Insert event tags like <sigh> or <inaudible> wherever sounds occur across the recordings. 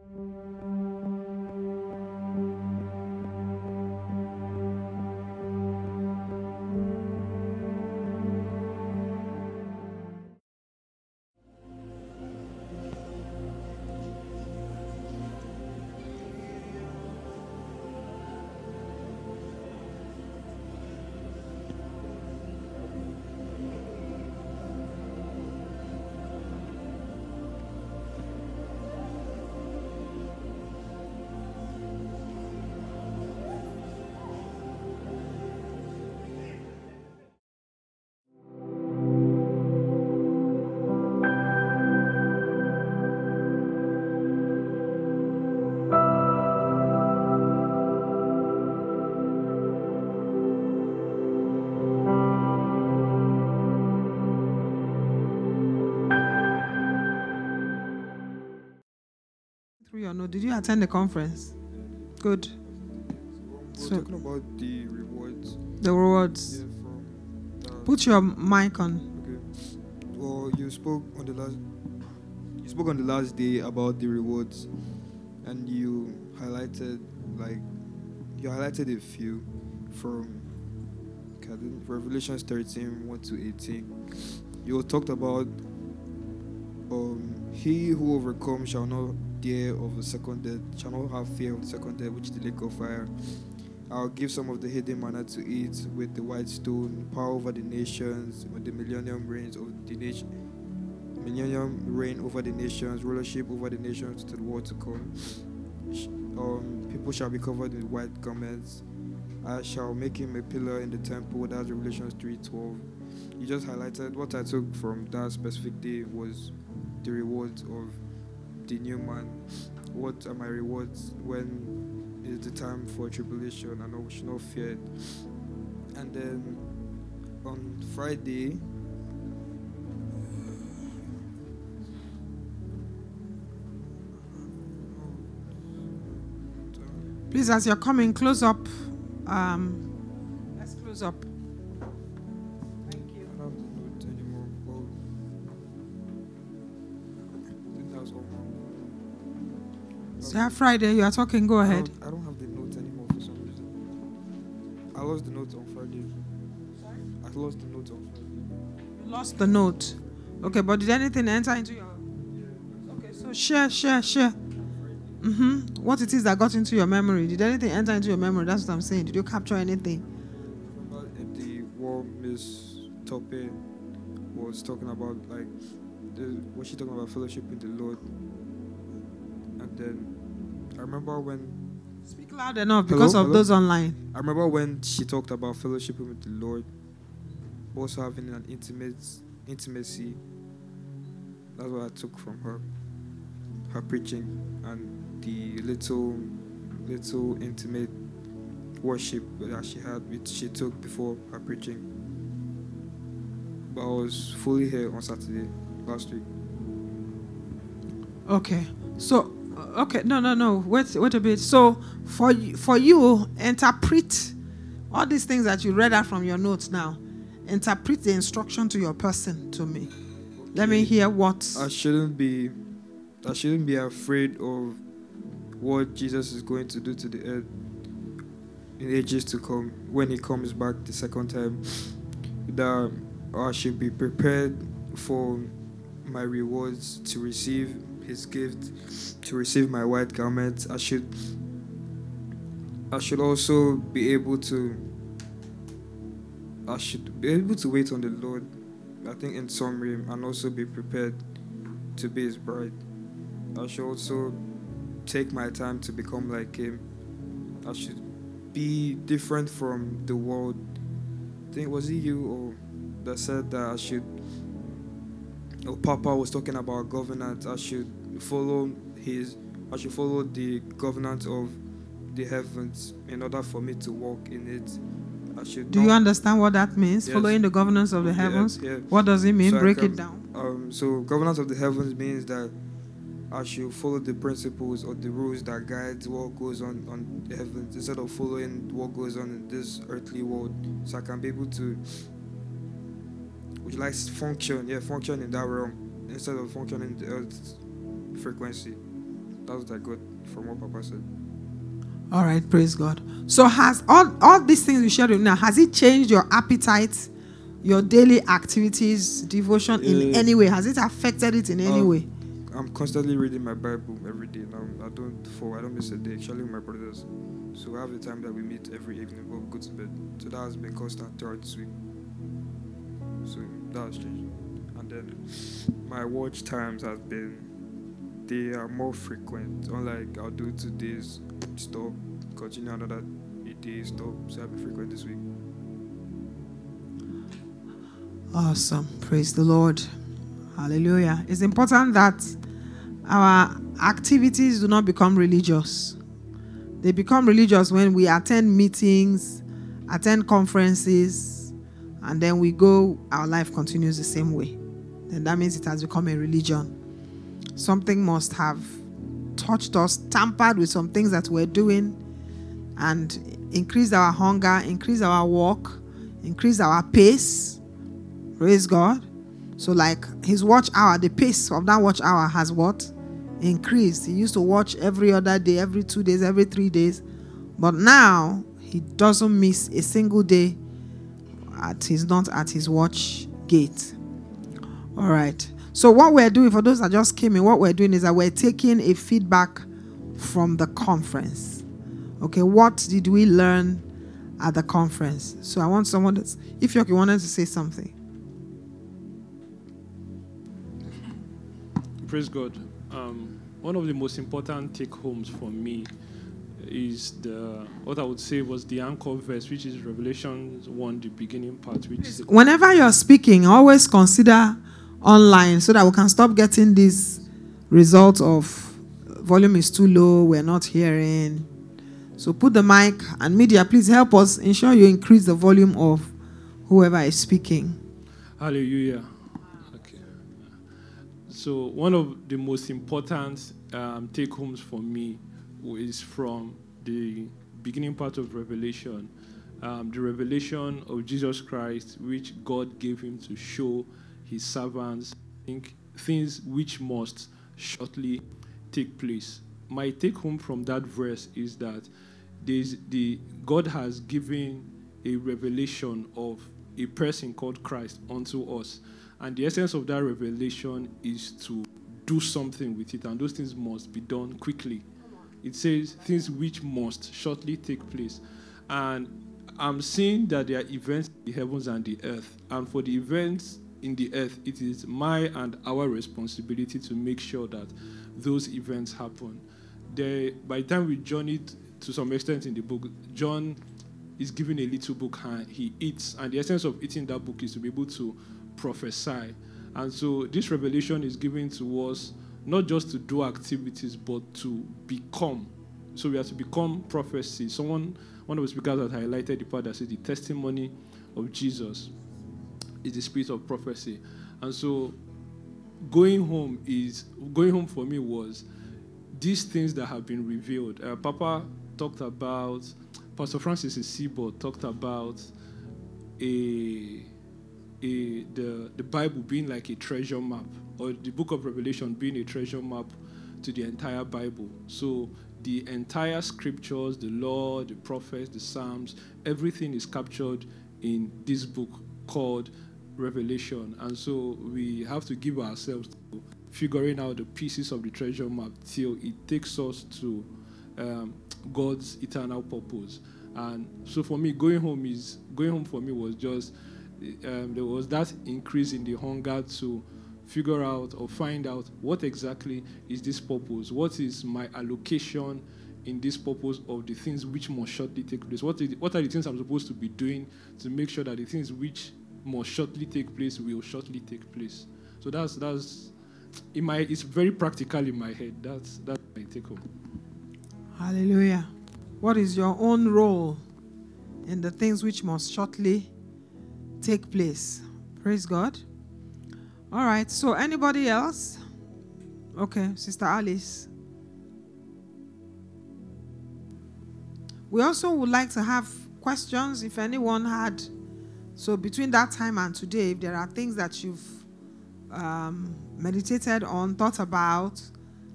Thank you. Your note, did you attend the conference? Good. We're So- talking about the rewards. The rewards. Yeah, from. Uh, Put your mic on. Okay. Well, you spoke on the last. You spoke on the last day about the rewards, and you highlighted like you highlighted a few from Revelations 13, 1 to 18. You talked about um, he who overcomes shall not dare of the second death, shall not have fear of the second death, which is the lake of fire. I'll give some of the hidden manna to eat with the white stone, power over the nations, with the millennium reigns of the nation, millennium reign over the nations, rulership over the nations to the world to come. Um, people shall be covered with white garments. I shall make him a pillar in the temple. That's three twelve. You just highlighted what I took from that specific day was the rewards of the new man. What are my rewards when is the time for tribulation and I should not fear. And then on Friday, Please, as you're coming, close up. Um, let's close up. So, yeah, Friday, you are talking. Go I ahead. don't, I don't have the note anymore for some reason. I lost the note on Friday. Sorry? I lost the note on Friday. You lost the note. Okay, but did anything enter into your. Okay, so share, share, share. Mm-hmm. What it is that got into your memory? Did anything enter into your memory? That's what I'm saying. Did you capture anything? remember if the war Miss Tope was talking about like the was she talking about fellowship with the Lord? And then I remember when Speak loud enough because Hello? of Hello? those online. I remember when she talked about fellowship with the Lord, also having an intimate intimacy. That's what I took from her, her preaching and the little, little intimate worship that she had, which she took before her preaching. But I was fully here on Saturday last week. Okay. So, okay, no, no, no. Wait, wait a bit. So, for you, for you, interpret all these things that you read out from your notes now. Interpret the instruction to your person to me. Let me hear what. I shouldn't be I shouldn't be afraid of what Jesus is going to do to the earth in ages to come when he comes back the second time. That I should be prepared for my rewards to receive his gift, to receive my white garment. I should I should also be able to I should be able to wait on the Lord I think in summary, and also be prepared to be his bride. I should also take my time to become like him. I should be different from the world. I think was it you or that said that I should Papa was talking about governance. I should follow his I should follow the governance of the heavens in order for me to walk in it. I should Do you understand what that means? Yes. Following the governance of the heavens? yeah. What does it mean? So Break can- it down. Um, so governance of the heavens means that I should follow the principles or the rules that guides what goes on on the heavens instead of following what goes on in this earthly world. So I can be able to, which likes function, yeah, function in that realm instead of functioning in the earth frequency. that's what I got from what Papa said. All right, praise God. So has all, all these things you shared with me now, has it changed your appetite, your daily activities, devotion in Uh, any way? Has it affected it in any um, way? I'm constantly reading my Bible every day now. I don't for I don't miss a day, actually with my brothers. So I have the time that we meet every evening before we go to bed. So that has been constant throughout this week. So that has changed. And then my watch times has been they are more frequent. Unlike I'll do two days, stop, continue another eight days, stop. So I've been frequent this week. Awesome. Praise the Lord. Hallelujah. It's important that our activities do not become religious. They become religious when we attend meetings, attend conferences, and then we go, our life continues the same way. Then that means it has become a religion. Something must have touched us, tampered with some things that we're doing, and increased our hunger, increased our walk, increased our pace. Praise God. So, like his watch hour, the pace of that watch hour has what? Increased. He used to watch every other day, every two days, every three days. But now he doesn't miss a single day at he's not at his watch gate. All right. So what we're doing for those that just came in, what we're doing is that we're taking a feedback from the conference. Okay, what did we learn at the conference? So I want someone that's if you wanted to say something. Praise God. Um, one of the most important take homes for me is the what I would say was the anchor verse, which is Revelation 1, the beginning part, which is Whenever you're speaking, always consider online so that we can stop getting this result of volume is too low, we're not hearing. So put the mic and media, please help us ensure you increase the volume of whoever is speaking. Hallelujah. Okay. So one of the most important um, take homes for me is from the beginning part of Revelation, um, the revelation of Jesus Christ, which God gave him to show his servants think, things which must shortly take place. My take home from that verse is that the God has given a revelation of a person called Christ unto us. And the essence of that revelation is to do something with it, and those things must be done quickly. It says things which must shortly take place. And I'm seeing that there are events in the heavens and the earth. And for the events in the earth, it is my and our responsibility to make sure that those events happen. There, by the time we journeyed to some extent in the book, John is given a little book and he eats. And the essence of eating that book is to be able to prophesy. And so this revelation is given to us not just to do activities, but to become. So we have to become prophecy. Someone, one of the speakers that highlighted the part that says the testimony of Jesus is the spirit of prophecy. And so going home is going home for me was these things that have been revealed. Uh, Papa talked about Pastor Francis Isibo talked about a, a the, the Bible being like a treasure map, or the book of Revelation being a treasure map to the entire Bible. So the entire scriptures, the law, the prophets, the Psalms, everything is captured in this book called Revelation. And so we have to give ourselves to figuring out the pieces of the treasure map till it takes us to um, God's eternal purpose. And so for me, going home is going home for me was just um, there was that increase in the hunger to figure out or find out what exactly is this purpose, what is my allocation in this purpose of the things which must shortly take place. What, is, what are the things I'm supposed to be doing to make sure that the things which must shortly take place will shortly take place. So that's that's in my it's very practical in my head. That's that's my take home. Hallelujah. What is your own role in the things which must shortly take place? Praise God. All right. So, anybody else? Okay, Sister Alice. We also would like to have questions if anyone had. So, between that time and today, if there are things that you've um, meditated on, thought about,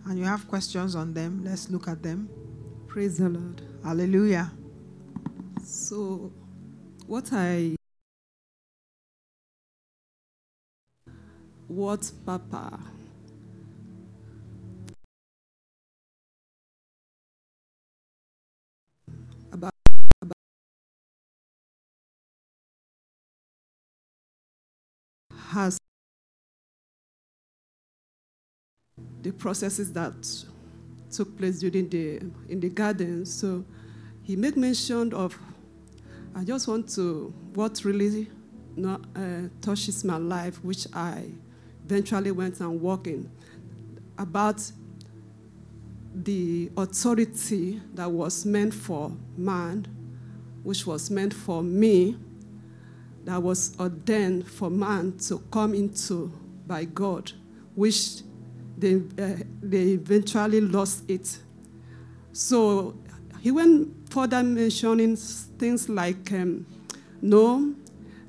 and you have questions on them, let's look at them. Praise the Lord. Hallelujah. So, what I what Papa about, about has the processes that took place during the in the garden. So he made mention of. I just want to what really uh, touches my life, which I eventually went and walking about the authority that was meant for man, which was meant for me, that was ordained for man to come into by God, which they, uh, they eventually lost it. So he went further mentioning things like, um, no,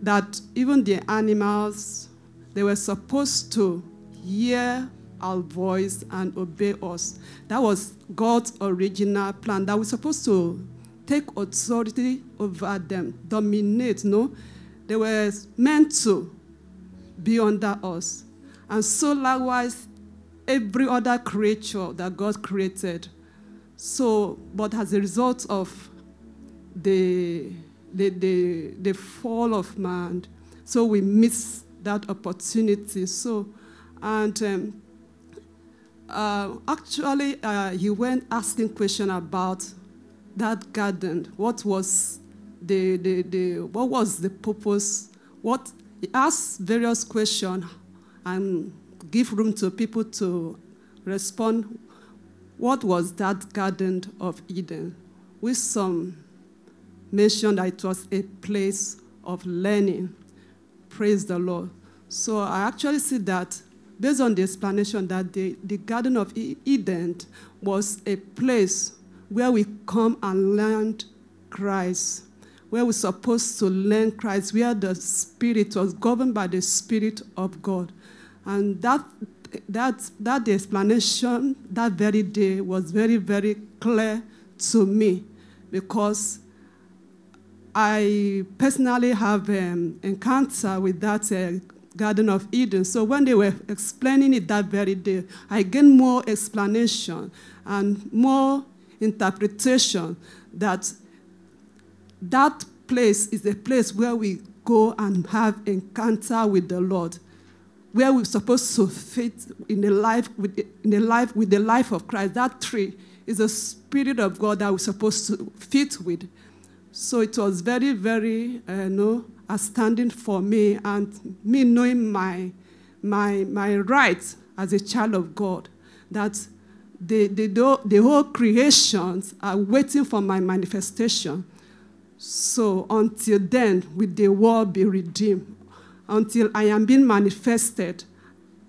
that even the animals, they were supposed to hear our voice and obey us. That was God's original plan, that we're supposed to take authority over them, dominate, no? They were meant to be under us. And so likewise, every other creature that God created. So, but as a result of the, the, the, the fall of man, so we miss that opportunity. So, and um, uh, actually, uh, he went asking question about that garden. What was the, the, the what was the purpose? What he asked various questions and give room to people to respond. What was that Garden of Eden? With some mention that it was a place of learning. Praise the Lord. So I actually see that based on the explanation that the, the Garden of Eden was a place where we come and learn Christ, where we're supposed to learn Christ, where the Spirit was governed by the Spirit of God. And that, that, that explanation that very day was very, very clear to me because I personally have um, encounter with that uh, Garden of Eden. So when they were explaining it that very day, I gained more explanation and more interpretation that that place is a place where we go and have encounter with the Lord where we're supposed to fit in the life with, in the life with the life of Christ. That tree is the spirit of God that we're supposed to fit with. So it was very, very, uh, know, outstanding for me and me knowing my, my, my rights as a child of God, that the, the, the whole creations are waiting for my manifestation. So until then, will the world be redeemed? until I am being manifested,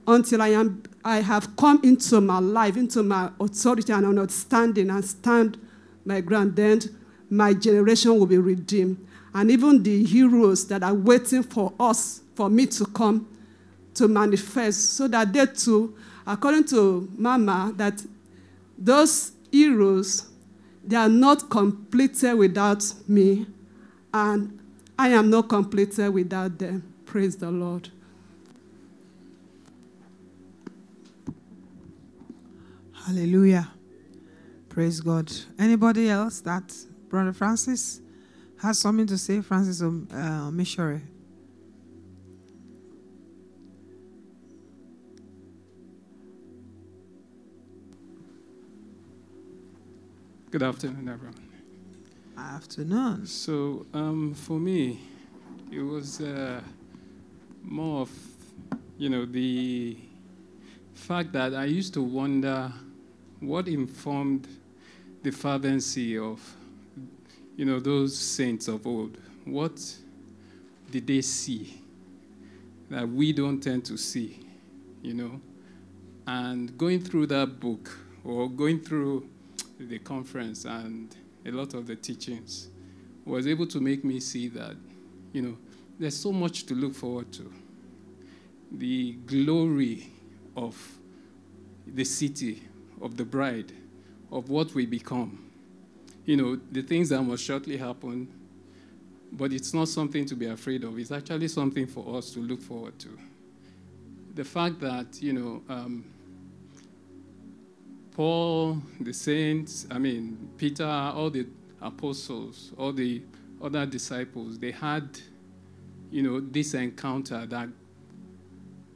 until I, am, I have come into my life, into my authority and understanding and stand my ground, then my generation will be redeemed. And even the heroes that are waiting for us, for me to come to manifest, so that they too, according to Mama, that those heroes, they are not completed without me, and I am not completed without them. Praise the Lord. Hallelujah. Praise God. Anybody else that Brother Francis has something to say? Francis um, uh, Missionary. Good afternoon, everyone. Afternoon. So, um, for me, it was. Uh, more of, you know, the fact that I used to wonder what informed the fervency of, you know, those saints of old. What did they see that we don't tend to see, you know? And going through that book or going through the conference and a lot of the teachings was able to make me see that, you know, there's so much to look forward to. The glory of the city of the bride, of what we become. You know, the things that must shortly happen, but it's not something to be afraid of. It's actually something for us to look forward to. The fact that, you know, um, Paul, the saints, I mean, Peter, all the apostles, all the other disciples, they had, you know, this encounter that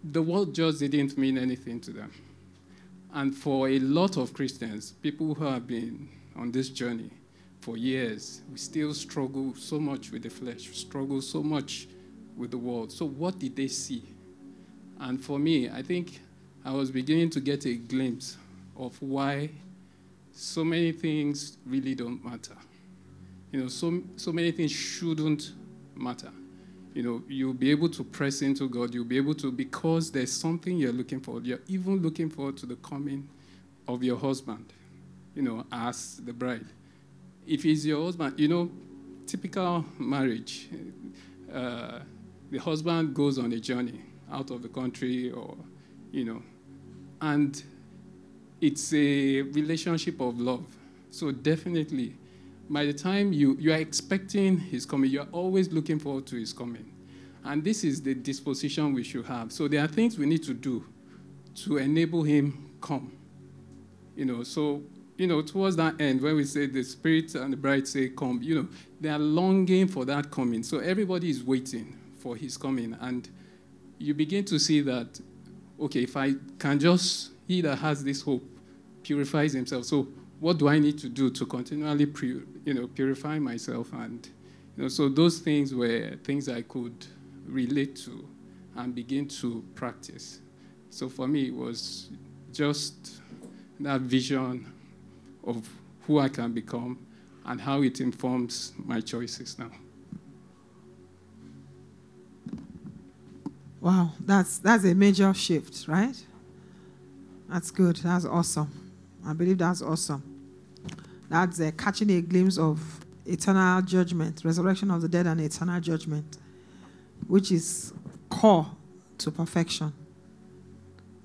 the world just didn't mean anything to them. And for a lot of Christians, people who have been on this journey for years, we still struggle so much with the flesh, struggle so much with the world. So, what did they see? And for me, I think I was beginning to get a glimpse of why so many things really don't matter. You know, so, so many things shouldn't matter. You know, you'll be able to press into God. You'll be able to, because there's something you're looking for. You're even looking forward to the coming of your husband, you know, as the bride. If he's your husband, you know, typical marriage, uh, the husband goes on a journey out of the country or, you know, and it's a relationship of love. So definitely, by the time you, you are expecting his coming, you are always looking forward to his coming. And this is the disposition we should have. So there are things we need to do to enable him come. You know, so you know, towards that end, when we say the spirit and the bride say come, you know, they are longing for that coming. So everybody is waiting for his coming. And you begin to see that, okay, if I can just, he that has this hope purifies himself. So what do I need to do to continually, you know, purify myself? And you know, so those things were things I could relate to and begin to practice. So for me, it was just that vision of who I can become and how it informs my choices now. Wow, that's that's a major shift, right? That's good. That's awesome. I believe that's awesome. That's uh, catching a glimpse of eternal judgment, resurrection of the dead, and eternal judgment, which is core to perfection.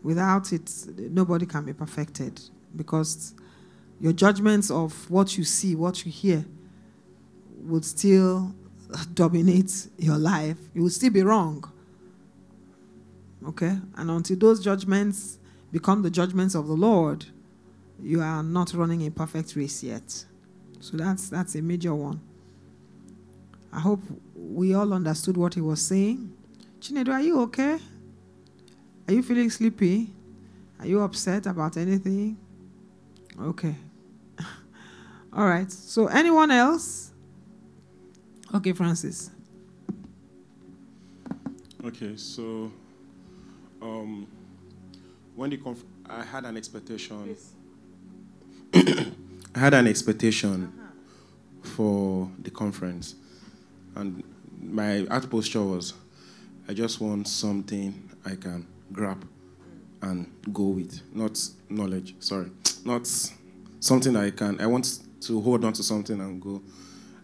Without it, nobody can be perfected because your judgments of what you see, what you hear, would still dominate your life. You will still be wrong. Okay? And until those judgments become the judgments of the Lord, you are not running a perfect race yet. So that's that's a major one. I hope we all understood what he was saying. Chinedu, are you okay? Are you feeling sleepy? Are you upset about anything? Okay. All right. So anyone else? Okay, Francis. Okay, so um, when the conf- I had an expectation. Yes <coughs> I had an expectation for the conference, and my art posture was, I just want something I can grab and go with, not knowledge. Sorry, not something I can. I want to hold on to something and go.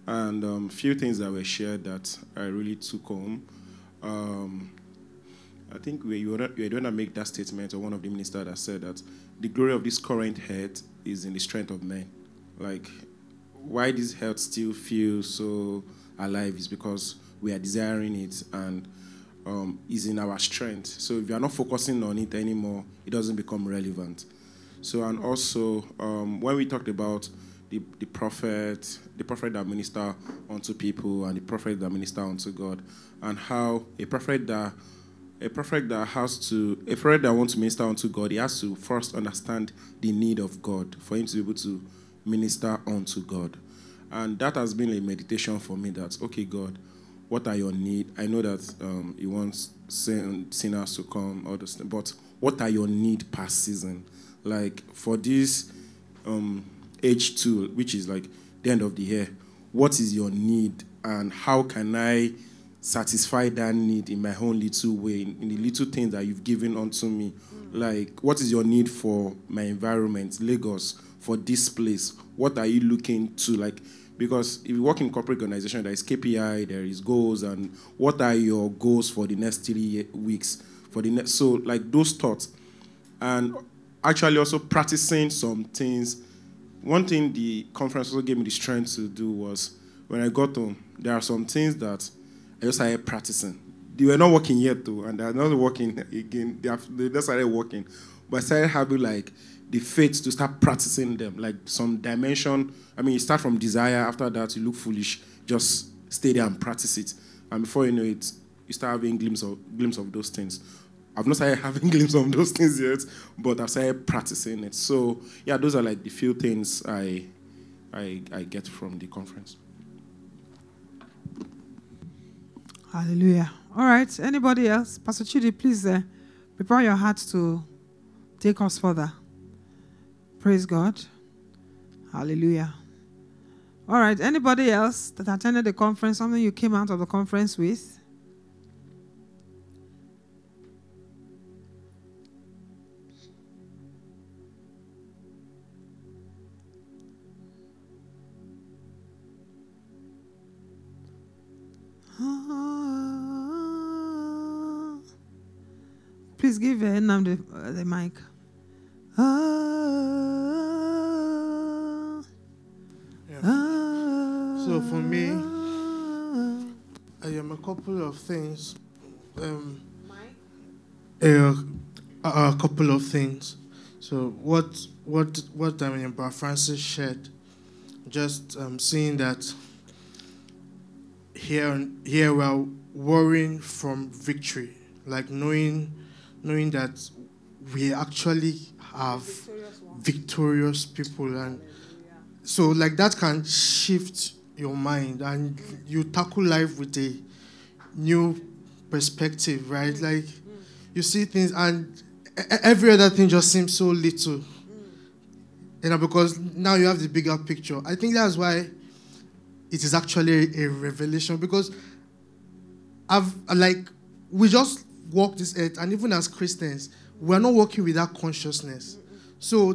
And um, few things that were shared that I really took home. Um, I think we, you were, going to make that statement, or one of the ministers that said that the glory of this current head is in the strength of men. Like, why this health still feels so alive is because we are desiring it and um, is in our strength. So if you are not focusing on it anymore, it doesn't become relevant. So and also um, when we talked about the, the prophet, the prophet that minister unto people and the prophet that minister unto God, and how a prophet that a prophet that has to a prophet that wants to minister unto God, he has to first understand the need of God for him to be able to minister unto God. And that has been a meditation for me that, okay, God, what are your need? I know that um, you want sinners to come, all those but what are your need per season? Like for this um, age two, which is like the end of the year, what is your need and how can I satisfy that need in my own little way, in, in the little things that you've given unto me. Mm. Like, what is your need for my environment, Lagos, for this place? What are you looking to? Like, because if you work in corporate organization, there is KPI, there is goals, and what are your goals for the next three weeks? For the next, so like those thoughts, and actually also practicing some things. One thing the conference also gave me the strength to do was when I got home, there are some things that I just started practicing. They were not working yet though, and they're not working again. They, have, they just started working. But I started having like the faith to start practicing them, like some dimension. I mean, you start from desire, after that, you look foolish, just stay there and practice it. And before you know it, you start having glimpse of glimpse of those things. I've not started <laughs> having glimpse of those things yet, but I've started practicing it. So yeah, those are like the few things I I, I get from the conference. Hallelujah. All right. Anybody else? Pastor Chidi, please uh, prepare your heart to take us further. Praise God. Hallelujah. All right. Anybody else that attended the conference, something you came out of the conference with? Nam the, uh, mic. So for me, I am a couple of things. Um, a, a couple of things. So what what what I mean, Brother Francis shared, just um, seeing that here here we are worrying from victory, like knowing knowing that we actually have victorious people and so like that can shift your mind and you tackle life with a new perspective right? Mm. Like mm. you see things and every other thing just seems so little. Mm. You know because now you have the bigger picture. I think that's why it is actually a revelation because i've like we just walk this earth and even as christians we're not walking with that consciousness so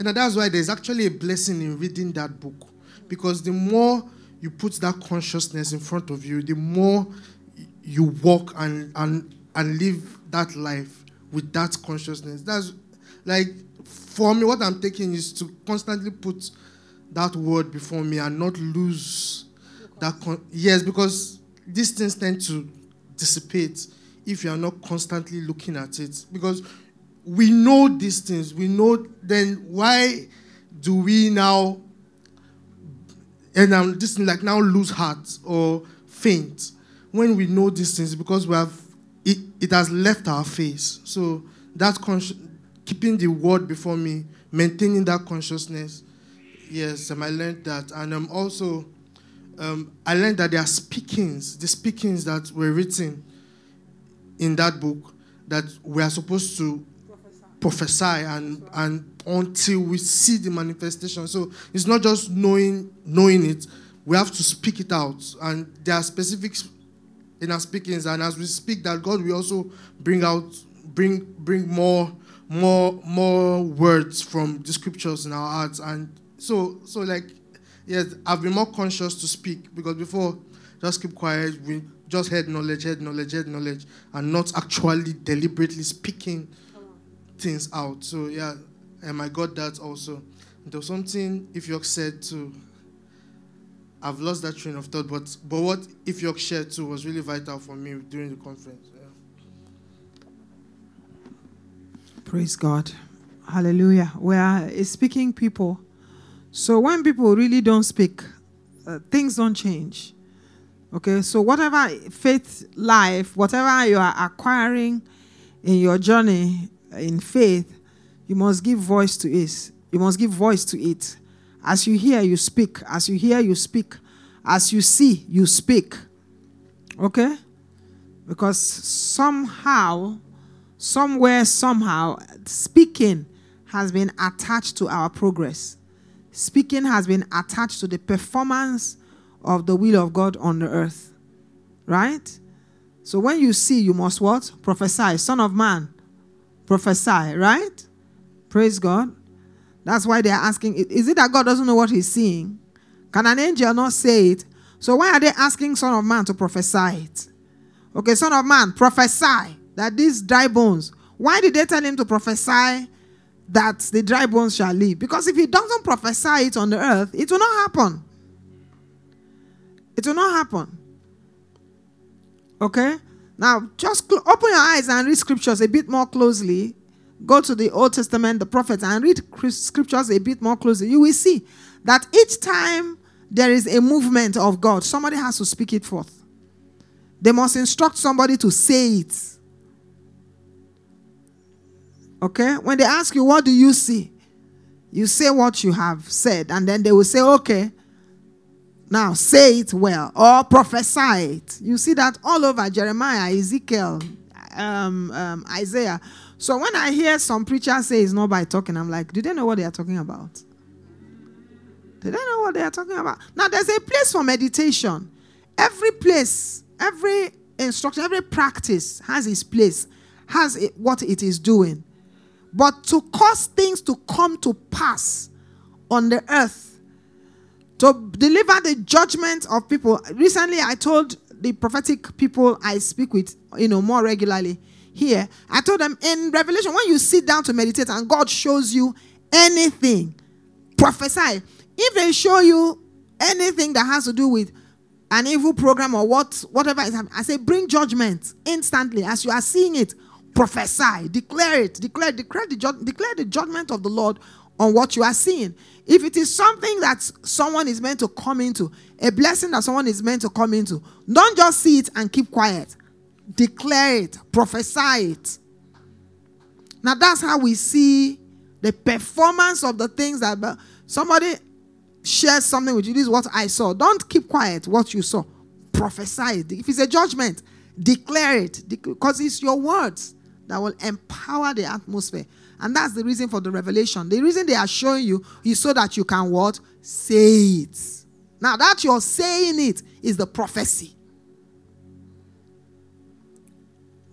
and that's why there's actually a blessing in reading that book. Because the more you put that consciousness in front of you, the more you walk and, and, and live that life with that consciousness. That's like, for me, what I'm taking is to constantly put that word before me and not lose that. Con- yes, because these things tend to dissipate if you are not constantly looking at it. Because we know these things. We know then why do we now and I'm just like now lose heart or faint when we know these things because we have it, it has left our face. So that consci- keeping the word before me, maintaining that consciousness. Yes, um, I learned that, and um, also um, I learned that there are speakings, the speakings that were written in that book that we are supposed to prophesy and and until we see the manifestation. So it's not just knowing knowing it. We have to speak it out, and there are specifics in our speakings. And as we speak, that God will also bring out bring bring more more more words from the scriptures in our hearts. And so so like yes, I've been more conscious to speak because before just keep quiet. We just heard knowledge, heard knowledge, heard knowledge, and not actually deliberately speaking things out. So yeah, and I got that also. There was something if you said too. I've lost that train of thought, but but what if you shared too was really vital for me during the conference. Yeah. Praise God. Hallelujah. We are speaking people. So when people really don't speak, uh, things don't change. Okay, so whatever faith life, whatever you are acquiring in your journey in faith, you must give voice to it. You must give voice to it. As you hear, you speak. As you hear, you speak. As you see, you speak. Okay? Because somehow, somewhere, somehow, speaking has been attached to our progress. Speaking has been attached to the performance of the will of God on the earth. Right? So when you see, you must what? Prophesy. Son of man, prophesy, right? Praise God. That's why they're asking, is it that God doesn't know what he's seeing? Can an angel not say it? So why are they asking Son of Man to prophesy it? Okay, Son of Man, prophesy that these dry bones. Why did they tell him to prophesy that the dry bones shall live. Because if he doesn't prophesy it on the earth, it will not happen. It will not happen. Okay? Now, just cl- open your eyes and read scriptures a bit more closely. Go to the Old Testament, the prophets, and read scriptures a bit more closely. You will see that each time there is a movement of God, somebody has to speak it forth. They must instruct somebody to say it. Okay? When they ask you, What do you see? You say what you have said, and then they will say, Okay, now say it well or prophesy it. You see that all over Jeremiah, Ezekiel, um, um, Isaiah. So when I hear some preachers say it's not by talking, I'm like, do they know what they are talking about? Do they know what they are talking about? Now there's a place for meditation. Every place, every instruction, every practice has its place, has it, what it is doing. But to cause things to come to pass on the earth to deliver the judgment of people. Recently, I told the prophetic people I speak with, you know, more regularly here, I told them in Revelation, when you sit down to meditate and God shows you anything, prophesy. If they show you anything that has to do with an evil program or what, whatever is happening, I say bring judgment instantly as you are seeing it. Prophesy, declare it, declare, declare the, declare the judgment of the Lord on what you are seeing. If it is something that someone is meant to come into, a blessing that someone is meant to come into, don't just see it and keep quiet. Declare it, prophesy it. Now that's how we see the performance of the things that somebody shares something with you. This is what I saw. Don't keep quiet what you saw. Prophesy it. If it's a judgment, declare it because it's your words that will empower the atmosphere. And that's the reason for the revelation. The reason they are showing you is so that you can what? Say it. Now that you're saying it is the prophecy.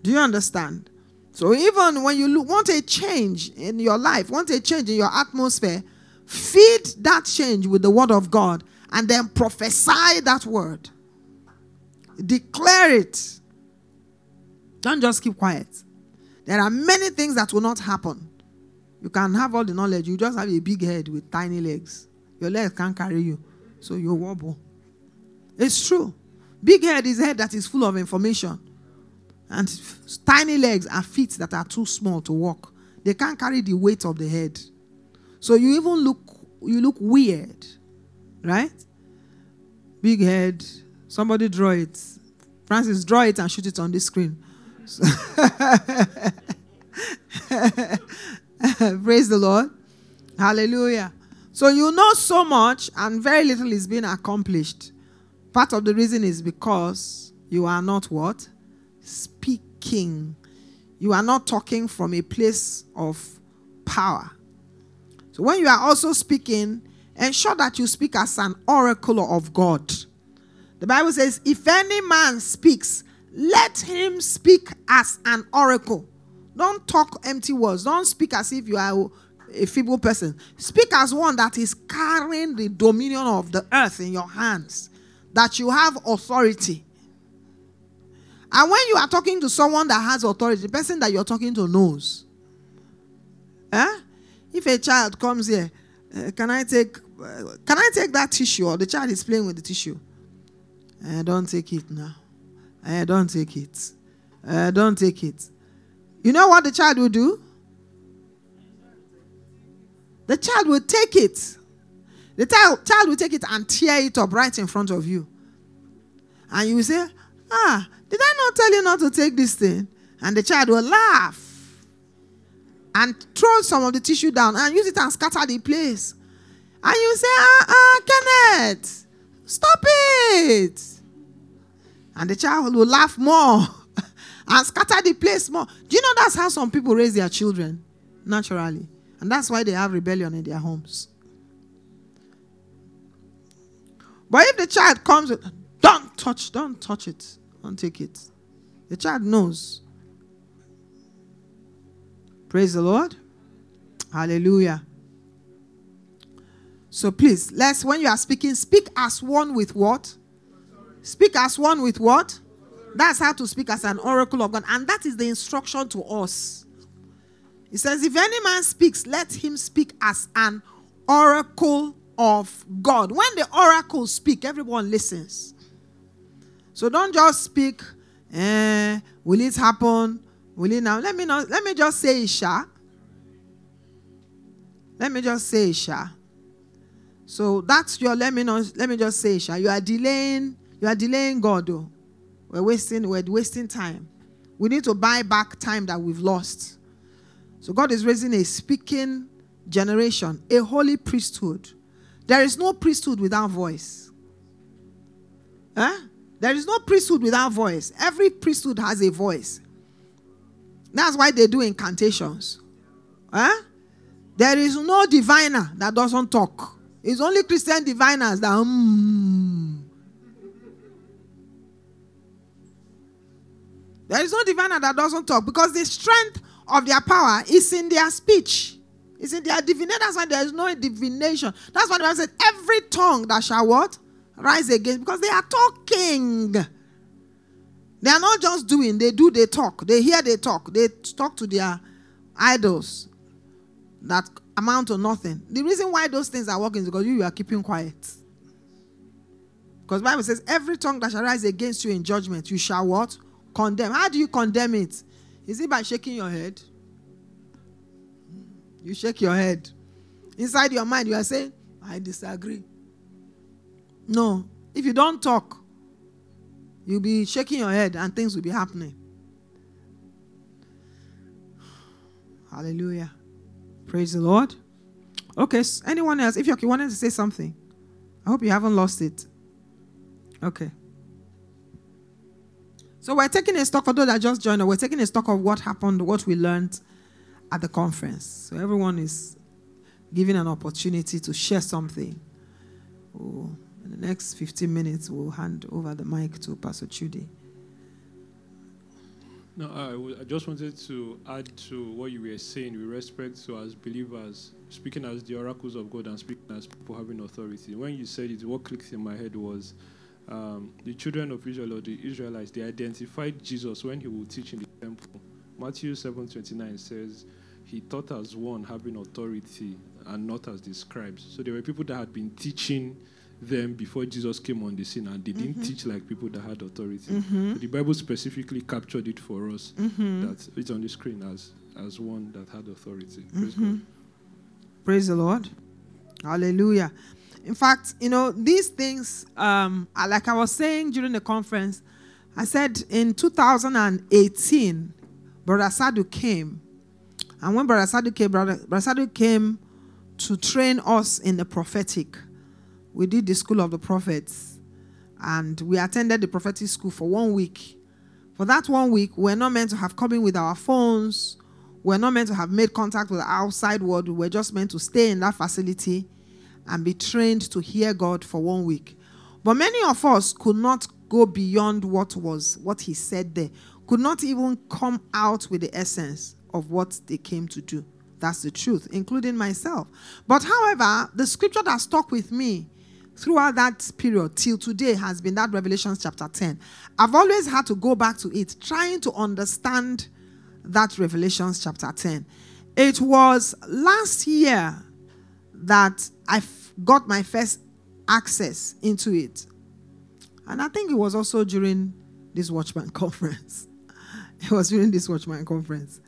Do you understand? So even when you want a change in your life, want a change in your atmosphere, feed that change with the word of God and then prophesy that word. Declare it. Don't just keep quiet. There are many things that will not happen you can have all the knowledge, you just have a big head with tiny legs. Your legs can't carry you, so you wobble. It's true. Big head is head that is full of information, and tiny legs are feet that are too small to walk. They can't carry the weight of the head. So you even look you look weird, right? Big head. Somebody draw it. Francis, draw it and shoot it on the screen. <laughs> <laughs> <laughs> Praise the Lord. Hallelujah. So you know so much and very little is being accomplished. Part of the reason is because you are not what? Speaking. You are not talking from a place of power. So when you are also speaking, ensure that you speak as an oracle of God. The Bible says, if any man speaks, let him speak as an oracle. Don't talk empty words. Don't speak as if you are a feeble person. Speak as one that is carrying the dominion of the earth in your hands, that you have authority. And when you are talking to someone that has authority, the person that you're talking to knows. Eh? If a child comes here, uh, can I take uh, can I take that tissue or the child is playing with the tissue? Uh, don't take it now. Uh, don't take it. Uh, don't take it. You know what the child will do? The child will take it. The child, will take it and tear it up right in front of you. And you will say, Ah, did I not tell you not to take this thing? And the child will laugh and throw some of the tissue down and use it and scatter the place. And you say, Ah, ah, Kenneth, stop it. And the child will laugh more. <laughs> and scatter the place more. Do you know that's how some people raise their children naturally? And that's why they have rebellion in their homes. But if the child comes, don't touch, don't touch it, don't take it. The child knows. Praise the Lord. Hallelujah. So please, let's, when you are speaking, speak as one with what? Speak as one with what? That's how to speak as an oracle of God. And that is the instruction to us. He says, If any man speaks, let him speak as an oracle of God. When the oracle speak, everyone listens. So don't just speak, eh, will it happen? Will it now? Let me not let me just say Isha. Let me just say Isha. So that's your let me not let me just say Isha. You are delaying, you are delaying God though. We're wasting, we're wasting time. We need to buy back time that we've lost. So God is raising a speaking generation, a holy priesthood. There is no priesthood without voice. Huh? There is no priesthood without voice. Every priesthood has a voice. That's why they do incantations. Huh? There is no diviner that doesn't talk. It's only Christian diviners that. Mm. There is no diviner that doesn't talk because the strength of their power is in their speech. It's in their divination. That's why there is no divination. That's why the Bible said, every tongue that shall what? Rise against. Because they are talking. They are not just doing, they do, they talk. They hear, they talk. They talk to their idols that amount to nothing. The reason why those things are working is because you, you are keeping quiet. Because Bible says, every tongue that shall rise against you in judgment, you shall what? Condemn. How do you condemn it? Is it by shaking your head? You shake your head. Inside your mind, you are saying, I disagree. No. If you don't talk, you'll be shaking your head and things will be happening. Hallelujah. Praise the Lord. Okay, anyone else? If you wanted to say something, I hope you haven't lost it. Okay. So we're taking a stock for those that just joined. We're taking a stock of what happened, what we learned at the conference. So everyone is given an opportunity to share something. Oh, in the next 15 minutes, we'll hand over the mic to Pastor Chudy. No, I, w- I just wanted to add to what you were saying with respect to as believers, speaking as the oracles of God and speaking as people having authority. When you said it, what clicked in my head was um, the children of Israel or the Israelites, they identified Jesus when he would teach in the temple. Matthew 7:29 says, he taught as one having authority and not as the scribes. So there were people that had been teaching them before Jesus came on the scene, and they didn't mm-hmm. teach like people that had authority. Mm-hmm. the Bible specifically captured it for us mm-hmm. that it's on the screen as as one that had authority. Praise mm-hmm. God. Praise the Lord. Hallelujah. In fact, you know, these things, um, like I was saying during the conference, I said in 2018, Brother Sadhu came. And when Brother Sadhu came, Brother, Brother Sadhu came to train us in the prophetic we did the school of the prophets and we attended the prophetic school for one week. For that one week, we're not meant to have come in with our phones. We're not meant to have made contact with the outside world. We're just meant to stay in that facility and be trained to hear God for one week. But many of us could not go beyond what was what he said there. Could not even come out with the essence of what they came to do. That's the truth, including myself. But however, the scripture that stuck with me throughout that period till today has been that Revelation chapter 10. I've always had to go back to it, trying to understand that Revelation chapter 10. It was last year that I got my first access into it. And I think it was also during this Watchman <laughs> conference. it was during this Watchman conference.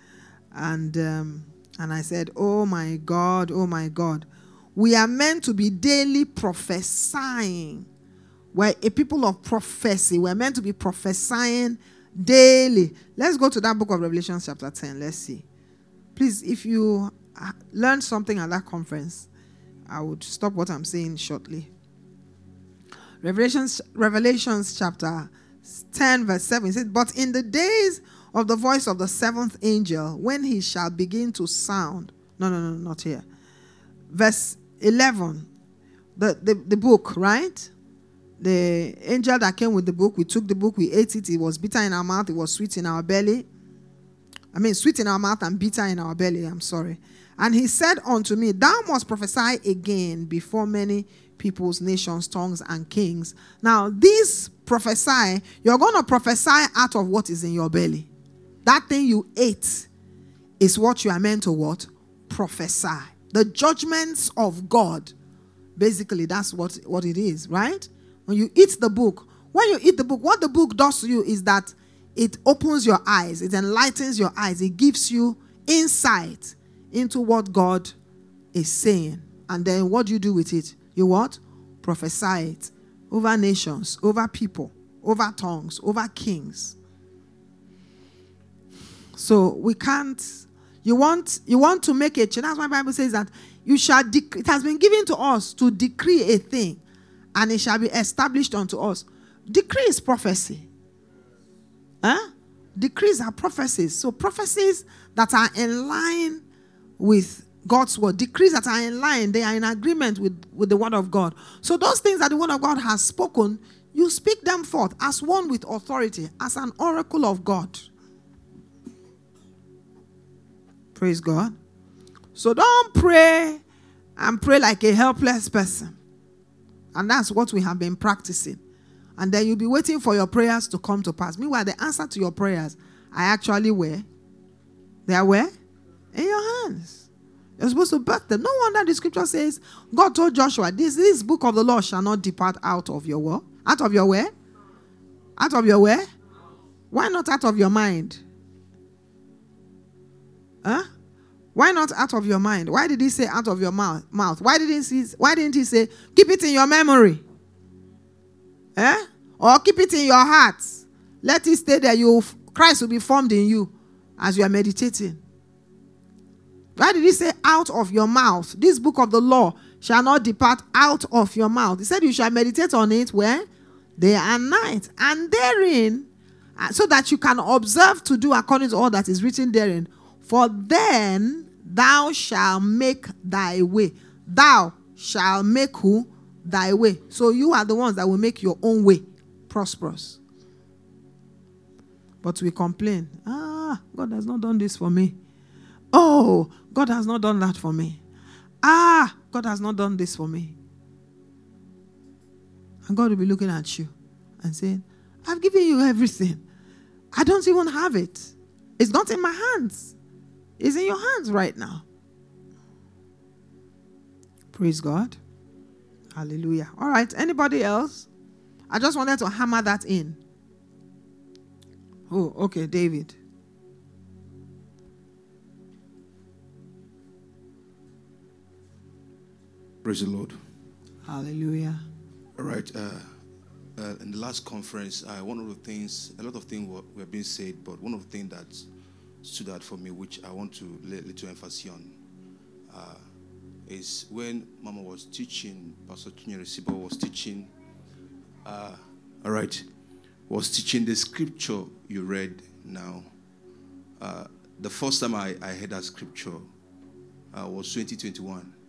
And, um, and I said, Oh my God, oh my God we are meant to be daily prophesying. We're a people of prophecy. We're meant to be prophesying daily. Let's go to that book of Revelation, chapter 10. Let's see. Please, if you learned something at that conference, I would stop what I'm saying shortly. Revelations, Revelations chapter 10, verse 7 says, But in the days of the voice of the seventh angel, when he shall begin to sound, no, no, no, not here. Verse 11, the, the, the book, right? The angel that came with the book, we took the book, we ate it. It was bitter in our mouth, it was sweet in our belly. I mean, sweet in our mouth and bitter in our belly. I'm sorry. And he said unto me, Thou must prophesy again before many peoples, nations, tongues, and kings. Now, this prophesy, you're going to prophesy out of what is in your belly. That thing you ate is what you are meant to what? Prophesy. The judgments of God. Basically, that's what, what it is, right? When you eat the book, when you eat the book, what the book does to you is that it opens your eyes, it enlightens your eyes, it gives you insight into what God is saying. And then what do you do with it? You what? Prophesy it over nations, over people, over tongues, over kings. So we can't. You want you want to make a change. That's why Bible says that you shall. Dec- it has been given to us to decree a thing, and it shall be established unto us. Decree is prophecy. Huh? Decrees are prophecies. So prophecies that are in line with God's word, decrees that are in line, they are in agreement with, with the word of God. So those things that the word of God has spoken, you speak them forth as one with authority, as an oracle of God. Praise God. So don't pray and pray like a helpless person. And that's what we have been practicing. And then you'll be waiting for your prayers to come to pass. Meanwhile, the answer to your prayers are actually where? They are where? In your hands. You're supposed to birth them. No wonder the scripture says, God told Joshua, this, this book of the law shall not depart out of your what? Out of your where? Out of your where? Why not out of your mind? Huh? Why not out of your mind? Why did he say out of your mouth? Mouth. Why didn't he? Why didn't he say keep it in your memory? Eh? Or keep it in your heart. Let it stay there. You Christ will be formed in you as you are meditating. Why did he say out of your mouth? This book of the law shall not depart out of your mouth. He said you shall meditate on it where? Day and night. And therein, uh, so that you can observe to do according to all that is written therein. For then thou shalt make thy way. Thou shalt make who? Thy way. So you are the ones that will make your own way prosperous. But we complain. Ah, God has not done this for me. Oh, God has not done that for me. Ah, God has not done this for me. And God will be looking at you and saying, I've given you everything. I don't even have it. It's not in my hands. It's in your hands right now. Praise God. Hallelujah. All right. Anybody else? I just wanted to hammer that in. Oh, okay, David. Praise the Lord. Hallelujah. All right. Uh, uh, in the last conference, uh, one of the things, a lot of things were, were being said, but one of the things that stood out for me, which I want to lay a little emphasis on, uh, is when Mama was teaching, Pastor Chinyere Sibo was teaching, uh, all right, was teaching the scripture you read now. Uh, the first time I, I heard that scripture uh, was 2021.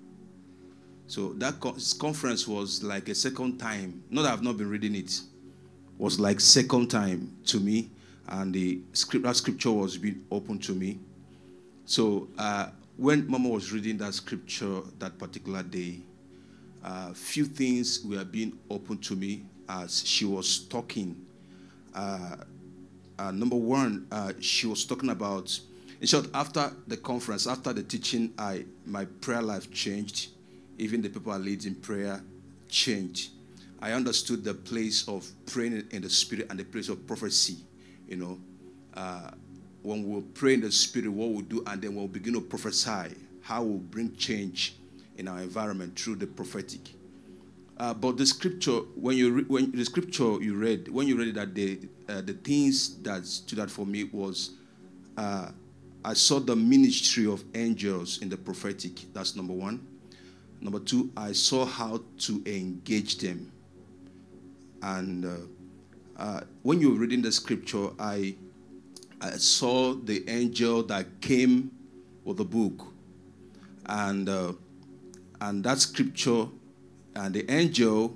So that conference was like a second time. Not that I've not been reading it. Was like second time to me, and the script that scripture was being opened to me. So uh, when Mama was reading that scripture that particular day, a uh, few things were being opened to me as she was talking. Uh, uh number one, uh, she was talking about. In short, after the conference, after the teaching, I my prayer life changed even the people I lead in prayer changed. I understood the place of praying in the spirit and the place of prophecy. You know, uh, when we pray in the spirit, what we'll do, and then we'll begin to prophesy, how we'll bring change in our environment through the prophetic. Uh, but the scripture, when you re- when the scripture you read, when you read that day, uh, the things that stood out for me was uh, I saw the ministry of angels in the prophetic. That's number one. Number two, I saw how to engage them. And uh, uh, when you were reading the scripture, I, I saw the angel that came with the book. And, uh, and that scripture, and the angel,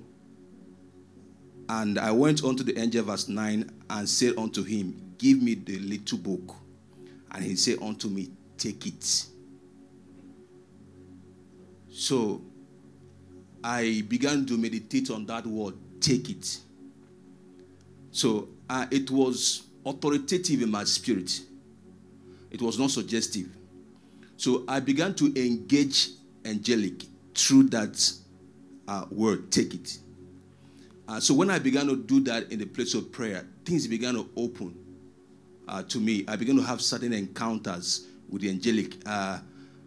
and I went on to the angel, verse 9, and said unto him, Give me the little book. And he said unto me, Take it. So I began to meditate on that word, take it. So uh, it was authoritative in my spirit. It was not suggestive. So I began to engage angelic through that uh, word, take it. Uh, so when I began to do that in the place of prayer, things began to open uh, to me. I began to have certain encounters with the angelic.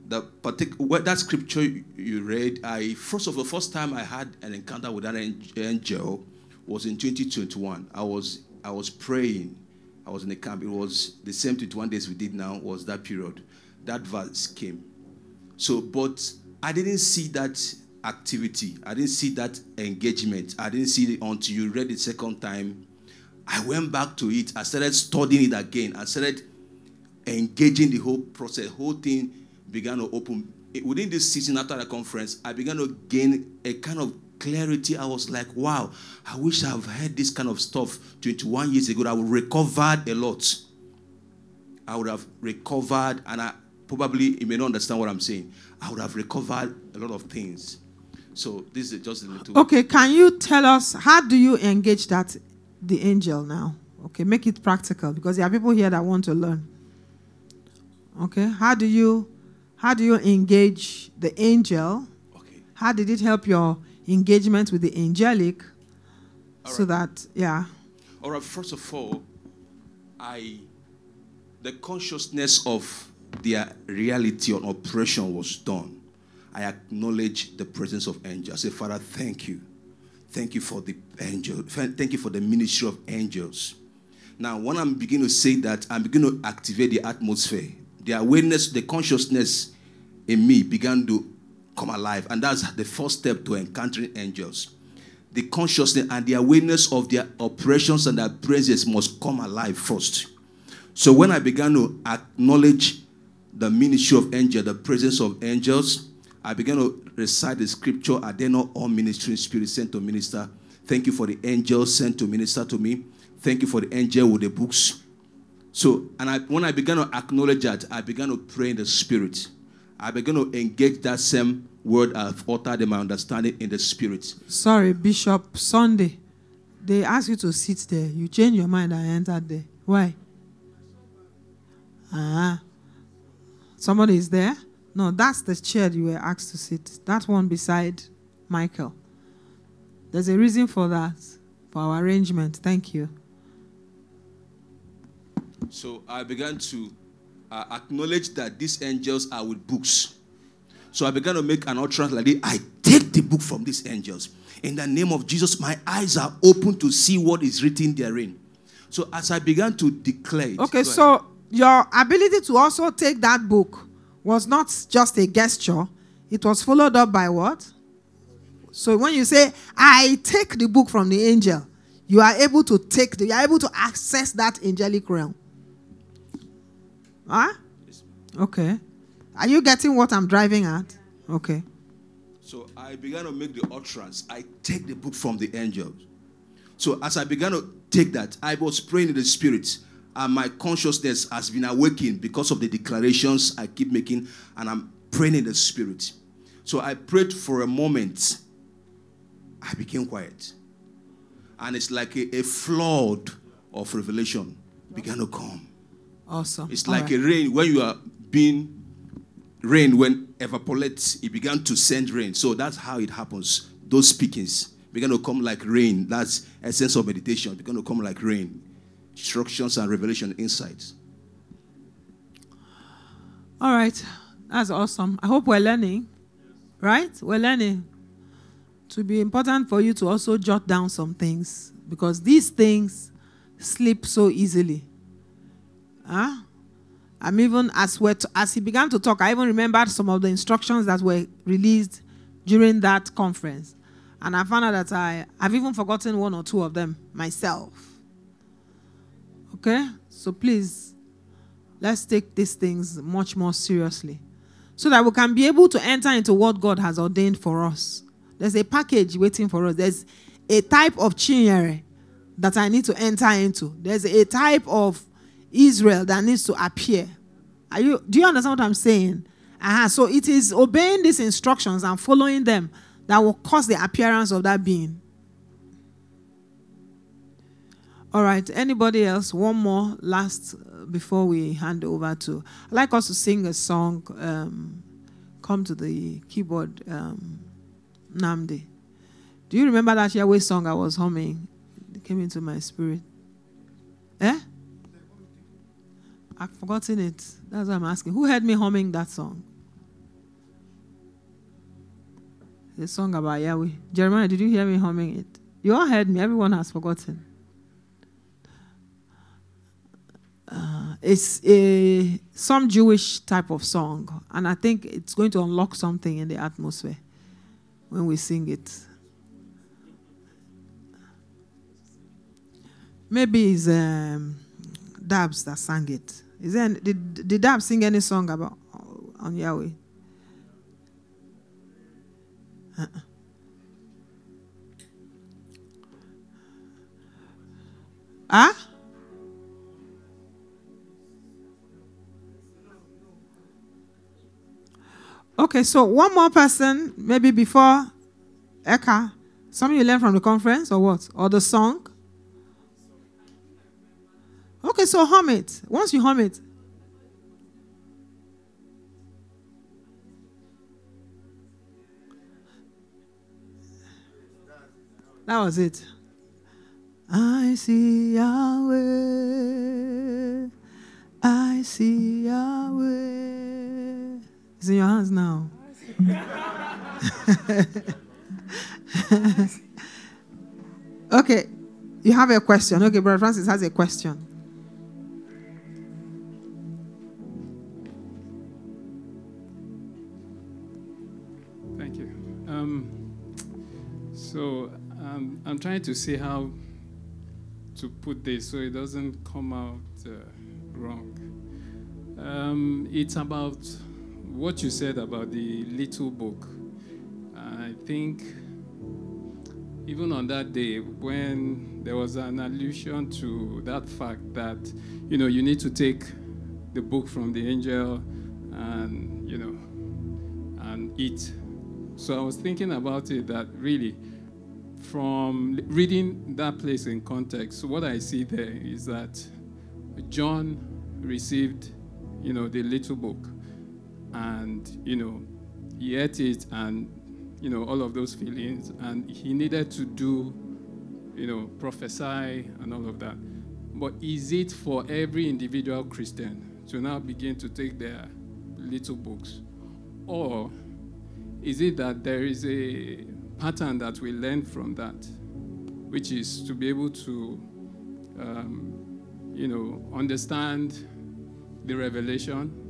The particular that scripture you read, I first of the first time I had an encounter with that angel was in 2021. I was I was praying. I was in the camp. It was the same 21 days we did now was that period. That verse came. So, but I didn't see that activity. I didn't see that engagement. I didn't see it until you read it second time. I went back to it. I started studying it again. I started engaging the whole process. Whole thing began to open. Within this season after the conference, I began to gain a kind of clarity. I was like, wow, I wish I've heard this kind of stuff 21 years ago. I would recovered a lot. I would have recovered, and I probably, you may not understand what I'm saying. I would have recovered a lot of things. So this is just a little. Okay, can you tell us how do you engage that the angel now? Okay, make it practical because there are people here that want to learn. Okay, how do you how do you engage the angel? Okay. How did it help your engagement with the angelic? All so right. that yeah. All right, first of all, I the consciousness of their reality on operation was done. I acknowledge the presence of angels. I say, Father, thank you. Thank you for the angel. Thank you for the ministry of angels. Now, when I'm beginning to say that, I'm beginning to activate the atmosphere. The awareness, the consciousness in me began to come alive. And that's the first step to encountering angels. The consciousness and the awareness of their operations and their presence must come alive first. So when I began to acknowledge the ministry of angels, the presence of angels, I began to recite the scripture, not all ministering spirits sent to minister? Thank you for the angels sent to minister to me. Thank you for the angel with the books. So, and I, when I began to acknowledge that, I began to pray in the spirit. I began to engage that same word I've uttered in my understanding in the spirit. Sorry, Bishop Sunday. They asked you to sit there. You changed your mind and entered there. Why? Ah. Somebody is there? No, that's the chair you were asked to sit. That one beside Michael. There's a reason for that, for our arrangement. Thank you. So I began to uh, acknowledge that these angels are with books. So I began to make an utterance like this I take the book from these angels. In the name of Jesus, my eyes are open to see what is written therein. So as I began to declare, it, Okay, so ahead. your ability to also take that book was not just a gesture, it was followed up by what? So when you say, I take the book from the angel, you are able to take, the, you are able to access that angelic realm. Huh? Okay. Are you getting what I'm driving at? Okay. So I began to make the utterance. I take the book from the angels. So as I began to take that, I was praying in the spirit, and my consciousness has been awakened because of the declarations I keep making, and I'm praying in the spirit. So I prayed for a moment. I became quiet. And it's like a, a flood of revelation began to come. Awesome. It's like right. a rain when you are being rain when evaporates, it began to send rain. So that's how it happens. Those speakings began to come like rain. That's a sense of meditation. Began to come like rain. Instructions and revelation insights. All right. That's awesome. I hope we're learning. Right? We're learning. To be important for you to also jot down some things because these things slip so easily. Huh? I'm even as we as he began to talk, I even remembered some of the instructions that were released during that conference. And I found out that I, I've even forgotten one or two of them myself. Okay? So please Let's take these things much more seriously so that we can be able to enter into what God has ordained for us. There's a package waiting for us. There's a type of chinyere that I need to enter into. There's a type of Israel that needs to appear. Are you do you understand what I'm saying? Uh-huh. So it is obeying these instructions and following them that will cause the appearance of that being. All right. Anybody else? One more last uh, before we hand over to. I'd like us to sing a song. Um, come to the keyboard, um, Nnamdi. Do you remember that Yahweh song I was humming? It came into my spirit. Eh? I've forgotten it. That's why I'm asking. Who heard me humming that song? The song about Yahweh. Jeremiah, did you hear me humming it? You all heard me. Everyone has forgotten. Uh, it's a some Jewish type of song, and I think it's going to unlock something in the atmosphere when we sing it. Maybe it's um, Dabs that sang it. Is there, did, did Dabs sing any song about on Yahweh? Uh-uh. Huh? Okay, so one more person, maybe before Eka. something you learned from the conference or what? Or the song? Okay, so hum it. Once you hum it. That was it. I see Yahweh. I see Yahweh. It's in your hands now. <laughs> okay. You have a question. Okay, Brother Francis has a question. So um, I'm trying to see how to put this so it doesn't come out uh, wrong. Um, it's about what you said about the little book. I think even on that day when there was an allusion to that fact that you know you need to take the book from the angel and you know and eat so i was thinking about it that really from reading that place in context what i see there is that john received you know the little book and you know he ate it and you know all of those feelings and he needed to do you know prophesy and all of that. But is it for every individual christian to now begin to take their little books? Or is it that there is a pattern that we learn from that which is to be able to um, you know understand the revelation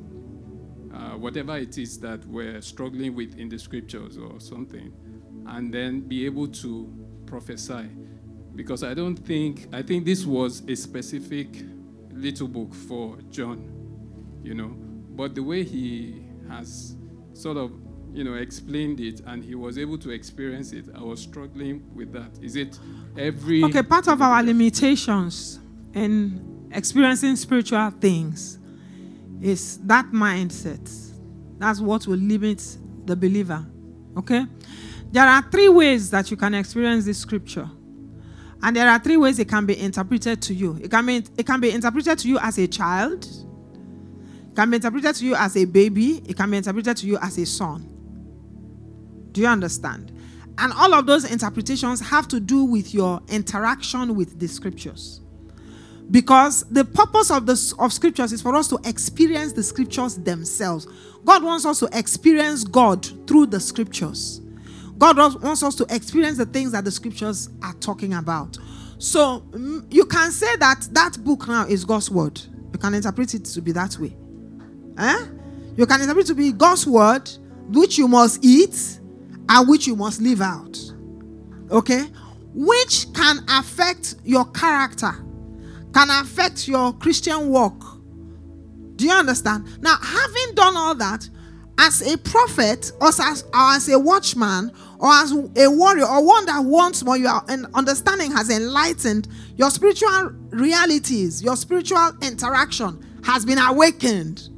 uh, whatever it is that we're struggling with in the scriptures or something, and then be able to prophesy. Because I don't think, I think this was a specific little book for John, you know. But the way he has sort of, you know, explained it and he was able to experience it, I was struggling with that. Is it every. Okay, part of our limitations in experiencing spiritual things is that mindset. That's what will limit the believer. Okay? There are three ways that you can experience this scripture. And there are three ways it can be interpreted to you. It can be, it can be interpreted to you as a child, it can be interpreted to you as a baby, it can be interpreted to you as a son. Do you understand? And all of those interpretations have to do with your interaction with the scriptures. Because the purpose of the of scriptures is for us to experience the scriptures themselves. God wants us to experience God through the scriptures. God wants us to experience the things that the scriptures are talking about. So mm, you can say that that book now is God's word. You can interpret it to be that way. Eh? You can interpret it to be God's word, which you must eat and which you must live out. Okay? Which can affect your character can affect your Christian walk. Do you understand? Now, having done all that, as a prophet, or as, or as a watchman, or as a warrior, or one that wants more, your understanding has enlightened, your spiritual realities, your spiritual interaction has been awakened.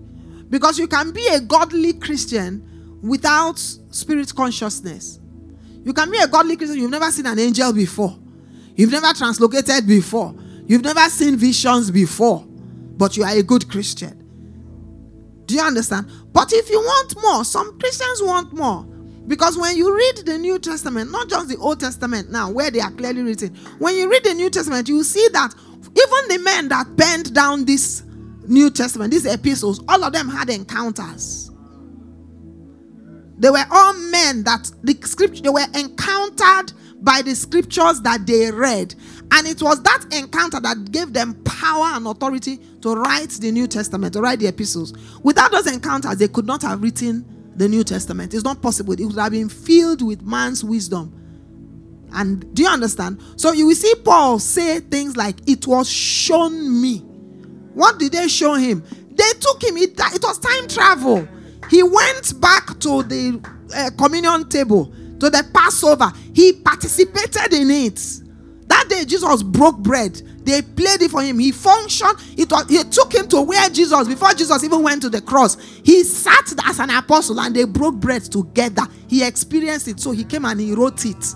Because you can be a godly Christian without spirit consciousness. You can be a godly Christian, you've never seen an angel before, you've never translocated before, You've never seen visions before, but you are a good Christian. Do you understand? But if you want more, some Christians want more. Because when you read the New Testament, not just the Old Testament now, where they are clearly written, when you read the New Testament, you see that even the men that penned down this New Testament, these epistles, all of them had encounters. They were all men that the scripture they were encountered by the scriptures that they read. And it was that encounter that gave them power and authority to write the New Testament, to write the epistles. Without those encounters, they could not have written the New Testament. It's not possible. It would have been filled with man's wisdom. And do you understand? So you will see Paul say things like, It was shown me. What did they show him? They took him, it, it was time travel. He went back to the uh, communion table, to the Passover. He participated in it. That day, Jesus broke bread. They played it for him. He functioned. It was, he took him to where Jesus, before Jesus even went to the cross, he sat as an apostle and they broke bread together. He experienced it. So he came and he wrote it.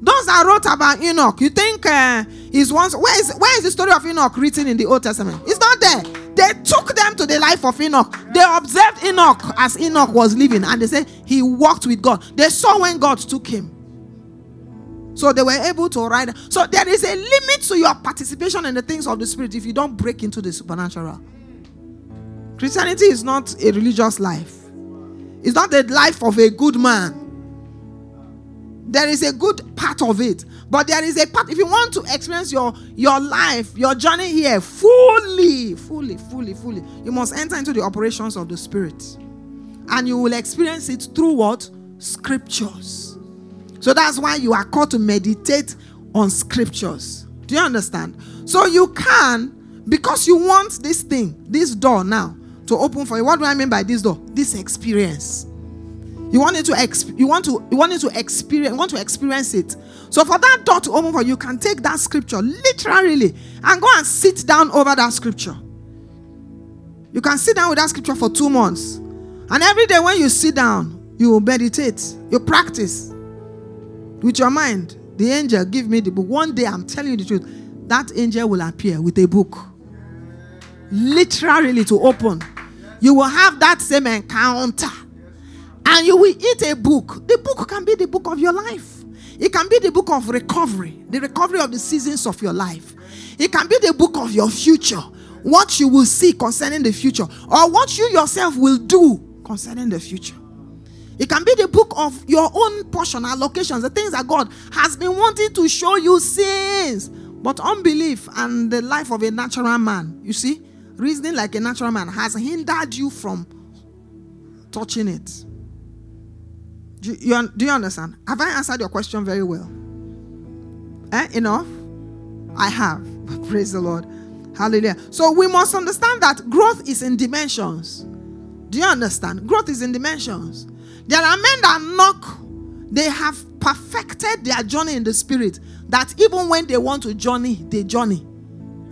Those that wrote about Enoch, you think uh, is once where is where is the story of Enoch written in the Old Testament? It's not there. They took them to the life of Enoch. They observed Enoch as Enoch was living, and they said he walked with God. They saw when God took him. So they were able to write. So there is a limit to your participation in the things of the spirit if you don't break into the supernatural. Christianity is not a religious life. It's not the life of a good man. There is a good part of it, but there is a part. If you want to experience your your life, your journey here fully, fully, fully, fully, you must enter into the operations of the spirit, and you will experience it through what scriptures. So that's why you are called to meditate on scriptures. Do you understand? So you can, because you want this thing, this door now to open for you. What do I mean by this door? This experience. You want it to exp- you want to you want it to experience want to experience it. So for that door to open for you, you can take that scripture literally and go and sit down over that scripture. You can sit down with that scripture for two months. And every day when you sit down, you will meditate, you practice with your mind. The angel give me the book. One day I'm telling you the truth. That angel will appear with a book. Literally to open. You will have that same encounter and you will eat a book. The book can be the book of your life. It can be the book of recovery, the recovery of the seasons of your life. It can be the book of your future, what you will see concerning the future, or what you yourself will do concerning the future. It can be the book of your own portion, allocations, the things that God has been wanting to show you since. But unbelief and the life of a natural man, you see, reasoning like a natural man has hindered you from touching it. Do you, do you understand? Have I answered your question very well? Eh? Enough? I have. <laughs> Praise the Lord. Hallelujah. So we must understand that growth is in dimensions. Do you understand? Growth is in dimensions. There are men that knock, they have perfected their journey in the spirit. That even when they want to journey, they journey.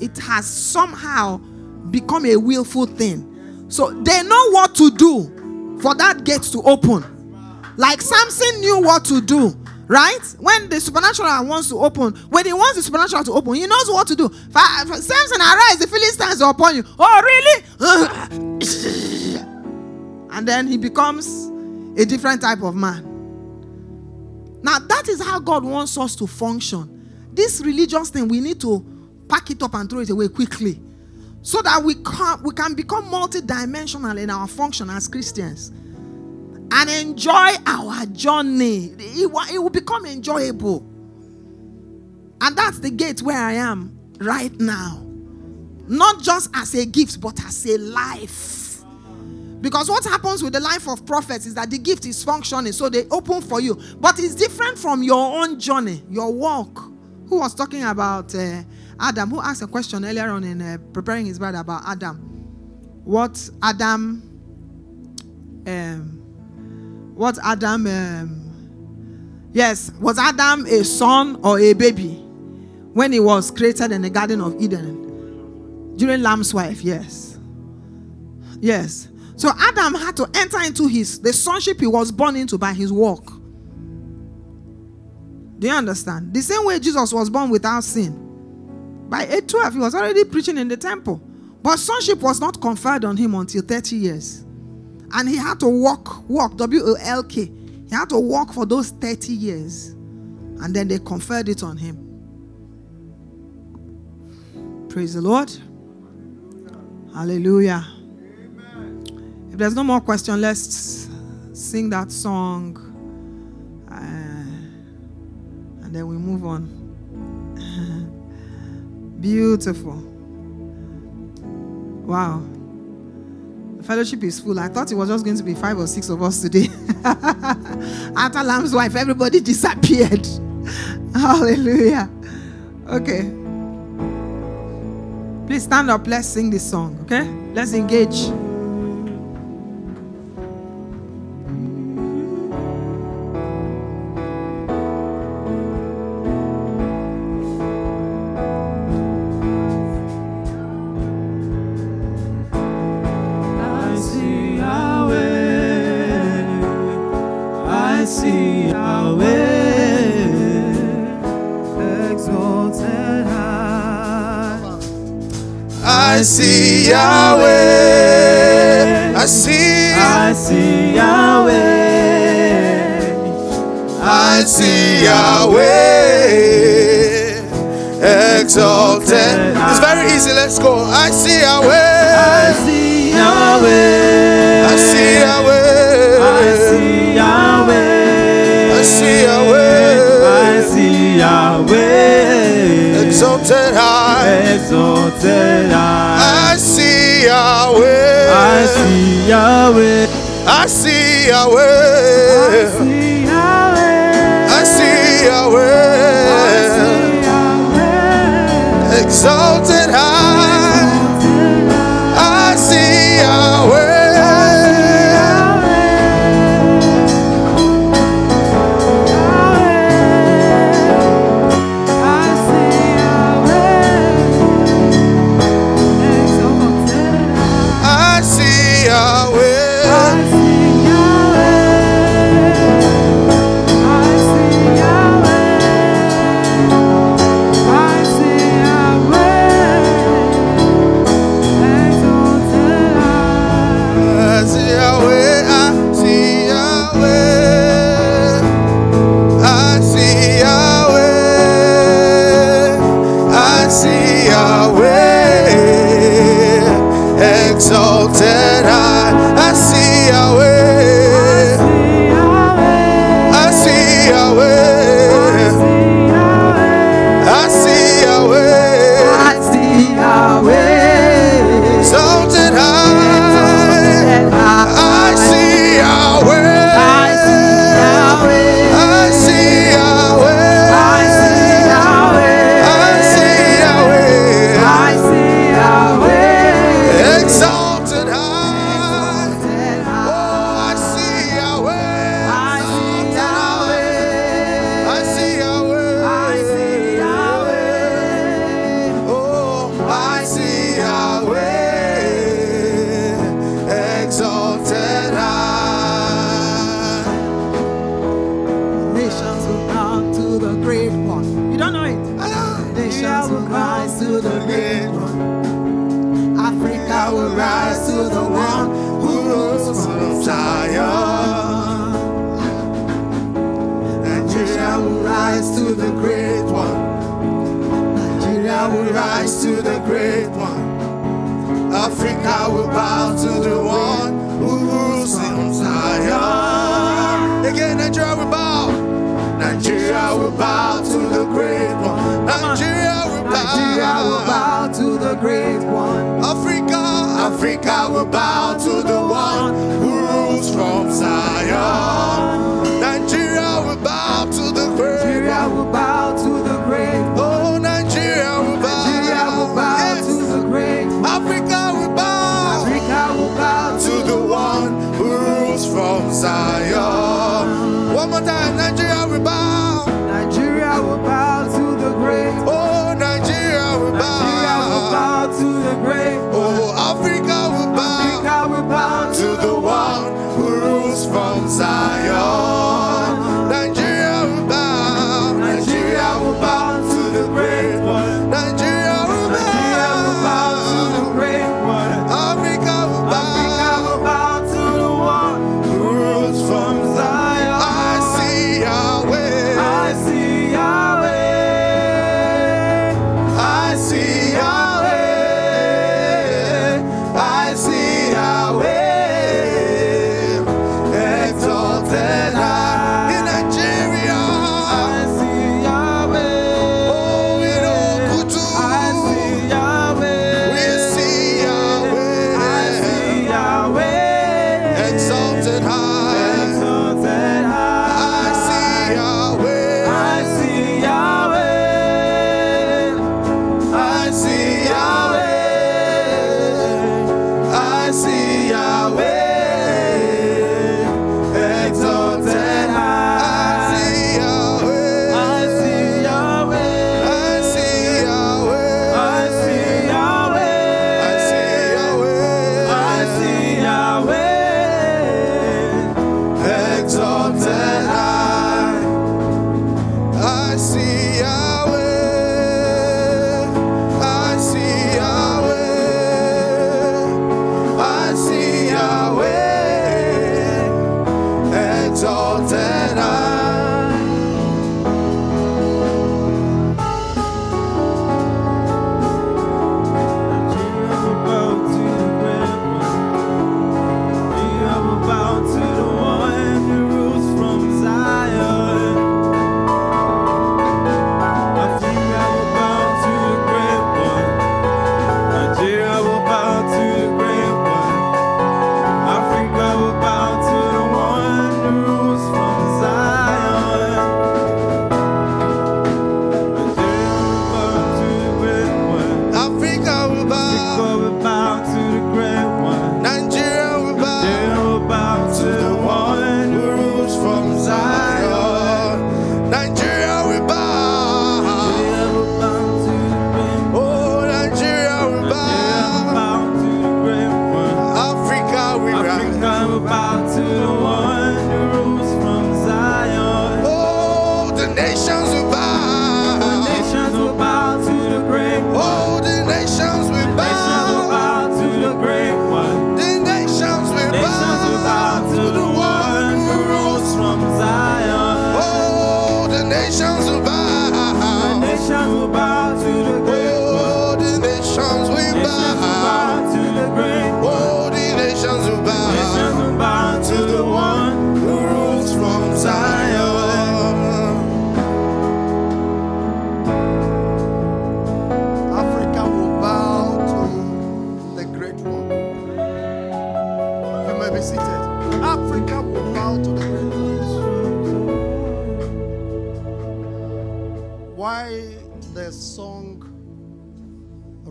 It has somehow become a willful thing. So they know what to do for that gate to open. Like Samson knew what to do, right? When the supernatural wants to open, when he wants the supernatural to open, he knows what to do. Samson, arise, the Philistines are upon you. Oh, really? <laughs> and then he becomes a different type of man. Now, that is how God wants us to function. This religious thing, we need to pack it up and throw it away quickly so that we can, we can become multidimensional in our function as Christians and enjoy our journey. It will, it will become enjoyable. And that's the gate where I am right now. Not just as a gift, but as a life. Because what happens with the life of prophets is that the gift is functioning, so they open for you. But it's different from your own journey, your walk. Who was talking about uh, Adam? Who asked a question earlier on in uh, preparing his bride about Adam? What Adam um, was Adam, um, yes, was Adam a son or a baby when he was created in the Garden of Eden? During Lamb's wife, yes. Yes. So Adam had to enter into his the sonship he was born into by his work. Do you understand? The same way Jesus was born without sin. By age 12, he was already preaching in the temple. But sonship was not conferred on him until 30 years. And he had to walk, walk, W O L K. He had to walk for those 30 years. And then they conferred it on him. Praise the Lord. Hallelujah. Amen. If there's no more question, let's sing that song. Uh, and then we move on. <laughs> Beautiful. Wow. Fellowship is full. I thought it was just going to be five or six of us today. <laughs> After Lamb's wife, everybody disappeared. <laughs> Hallelujah. Okay. Please stand up. Let's sing this song, okay? Let's engage. away. will rise to the great one. Africa will bow to the one who rules in Zion. Again, Nigeria will bow. Nigeria will bow to the great one. Nigeria will bow. Nigeria will bow to the great one. Africa, Africa will bow to the one who rules from Zion.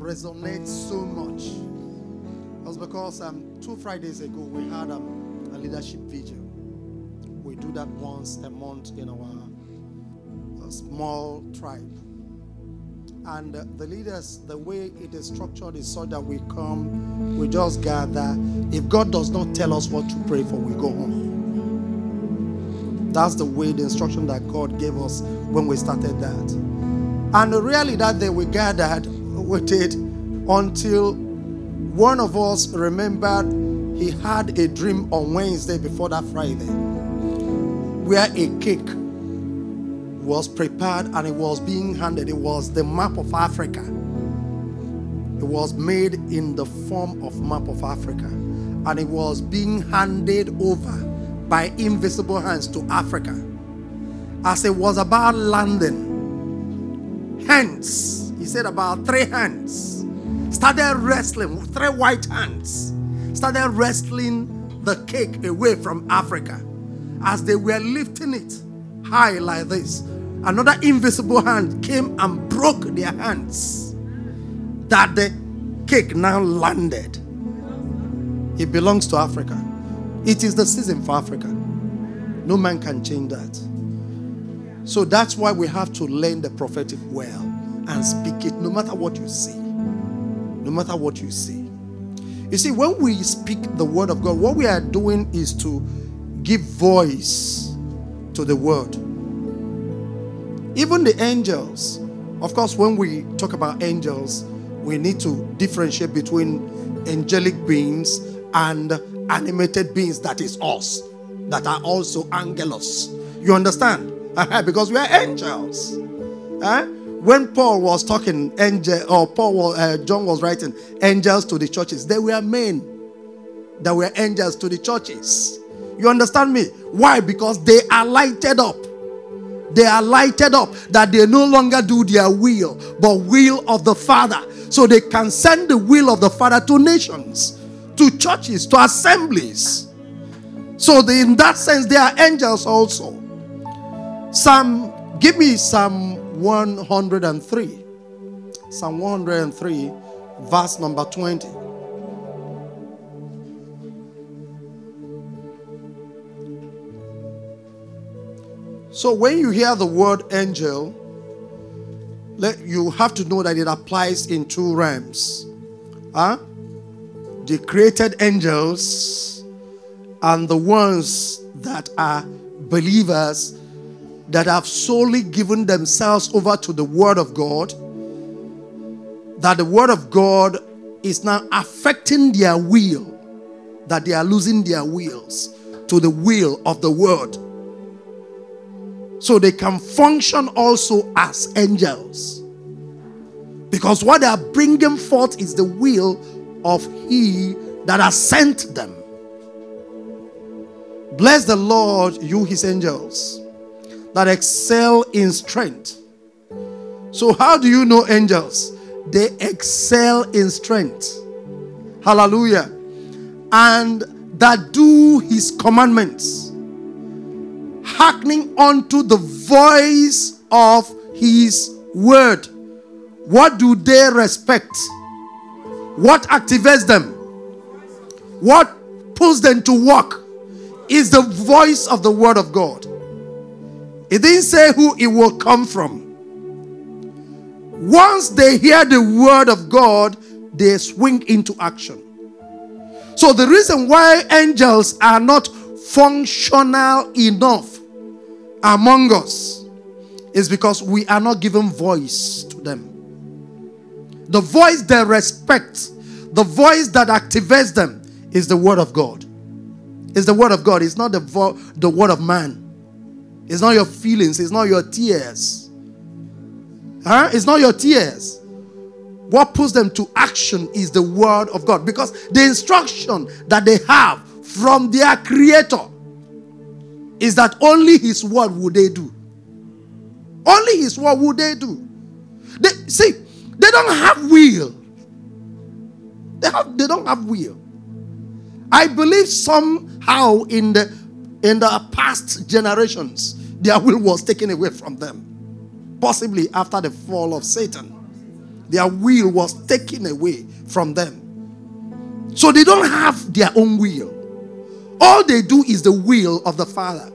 Resonates so much was because um, two Fridays ago we had um, a leadership vigil. We do that once a month in our uh, small tribe. And uh, the leaders, the way it is structured is so that we come, we just gather. If God does not tell us what to pray for, we go home. That's the way the instruction that God gave us when we started that. And really, that day we gathered it until one of us remembered he had a dream on Wednesday before that Friday where a cake was prepared and it was being handed. It was the map of Africa. It was made in the form of map of Africa and it was being handed over by invisible hands to Africa. As it was about landing, hands, he said about three hands, started wrestling, three white hands, started wrestling the cake away from Africa as they were lifting it high like this, another invisible hand came and broke their hands. That the cake now landed. It belongs to Africa. It is the season for Africa. No man can change that. So that's why we have to learn the prophetic well and speak it no matter what you see. No matter what you see. You see, when we speak the word of God, what we are doing is to give voice to the word. Even the angels, of course, when we talk about angels, we need to differentiate between angelic beings and animated beings, that is us, that are also angelos. You understand? <laughs> because we are angels. Huh? When Paul was talking, angel, or Paul, was, uh, John was writing angels to the churches, they were men that were angels to the churches. You understand me? Why? Because they are lighted up. They are lighted up that they no longer do their will, but will of the Father. So they can send the will of the Father to nations, to churches, to assemblies. So they, in that sense, they are angels also. Some, give me Psalm 103. Psalm 103, verse number 20. So when you hear the word angel, let, you have to know that it applies in two realms. Huh? The created angels and the ones that are believers that have solely given themselves over to the Word of God, that the Word of God is now affecting their will, that they are losing their wills to the will of the Word. So they can function also as angels. Because what they are bringing forth is the will of He that has sent them. Bless the Lord, you His angels that excel in strength. So, how do you know angels? They excel in strength. Hallelujah. And that do his commandments, hearkening unto the voice of his word. What do they respect? What activates them? What pulls them to work? Is the voice of the word of God. It didn't say who it will come from. Once they hear the word of God, they swing into action. So, the reason why angels are not functional enough among us is because we are not giving voice to them. The voice they respect, the voice that activates them, is the word of God. It's the word of God, it's not the, vo- the word of man. It's not your feelings, it's not your tears. Huh? It's not your tears. What puts them to action is the word of God because the instruction that they have from their creator. is that only his word would they do. Only his word would they do. They see, they don't have will. They have they don't have will. I believe somehow in the in the past generations, their will was taken away from them. Possibly after the fall of Satan. Their will was taken away from them. So they don't have their own will. All they do is the will of the Father.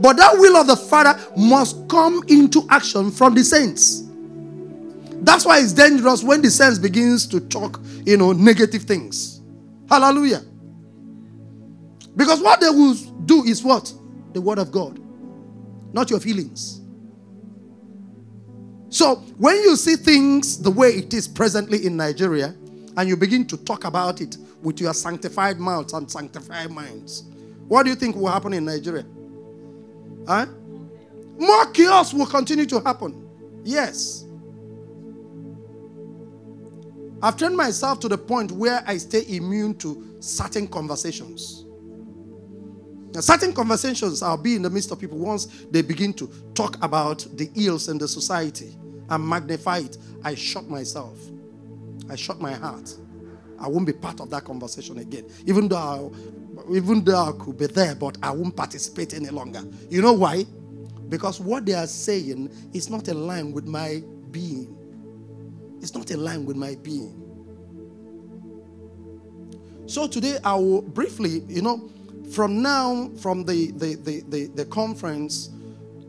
But that will of the Father must come into action from the saints. That's why it's dangerous when the saints begins to talk, you know, negative things. Hallelujah. Because what they will do is what? The word of God, not your feelings. So when you see things the way it is presently in Nigeria, and you begin to talk about it with your sanctified mouths and sanctified minds, what do you think will happen in Nigeria? Huh? More chaos will continue to happen. Yes. I've trained myself to the point where I stay immune to certain conversations. Now, certain conversations I'll be in the midst of people once they begin to talk about the ills in the society and magnify it. I shut myself. I shut my heart. I won't be part of that conversation again. Even though I, even though I could be there, but I won't participate any longer. You know why? Because what they are saying is not in line with my being. It's not in line with my being. So today I will briefly, you know, from now, from the, the, the, the, the conference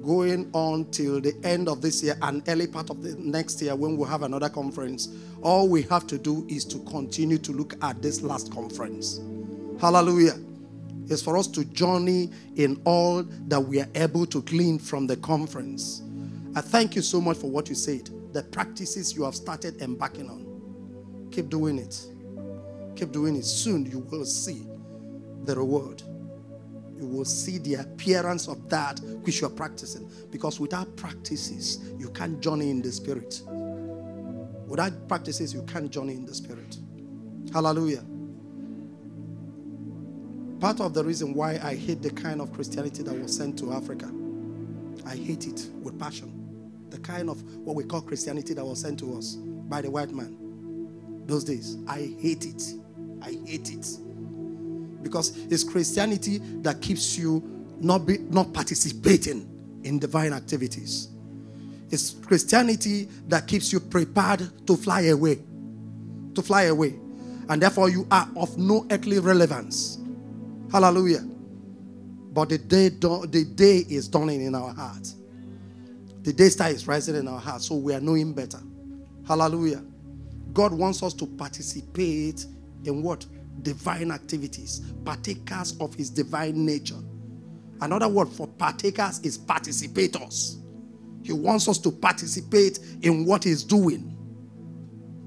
going on till the end of this year and early part of the next year when we'll have another conference, all we have to do is to continue to look at this last conference. Hallelujah. It's for us to journey in all that we are able to glean from the conference. I thank you so much for what you said, the practices you have started embarking on. Keep doing it. Keep doing it. Soon you will see the reward you will see the appearance of that which you are practicing. Because without practices, you can't journey in the spirit. Without practices, you can't journey in the spirit. Hallelujah. Part of the reason why I hate the kind of Christianity that was sent to Africa, I hate it with passion. The kind of what we call Christianity that was sent to us by the white man those days. I hate it. I hate it because it's Christianity that keeps you not, be, not participating in divine activities. It's Christianity that keeps you prepared to fly away. To fly away. And therefore, you are of no earthly relevance. Hallelujah. But the day, the day is dawning in our hearts. The day star is rising in our hearts, so we are knowing better. Hallelujah. God wants us to participate in what? Divine activities, partakers of his divine nature. Another word for partakers is participators. He wants us to participate in what he's doing.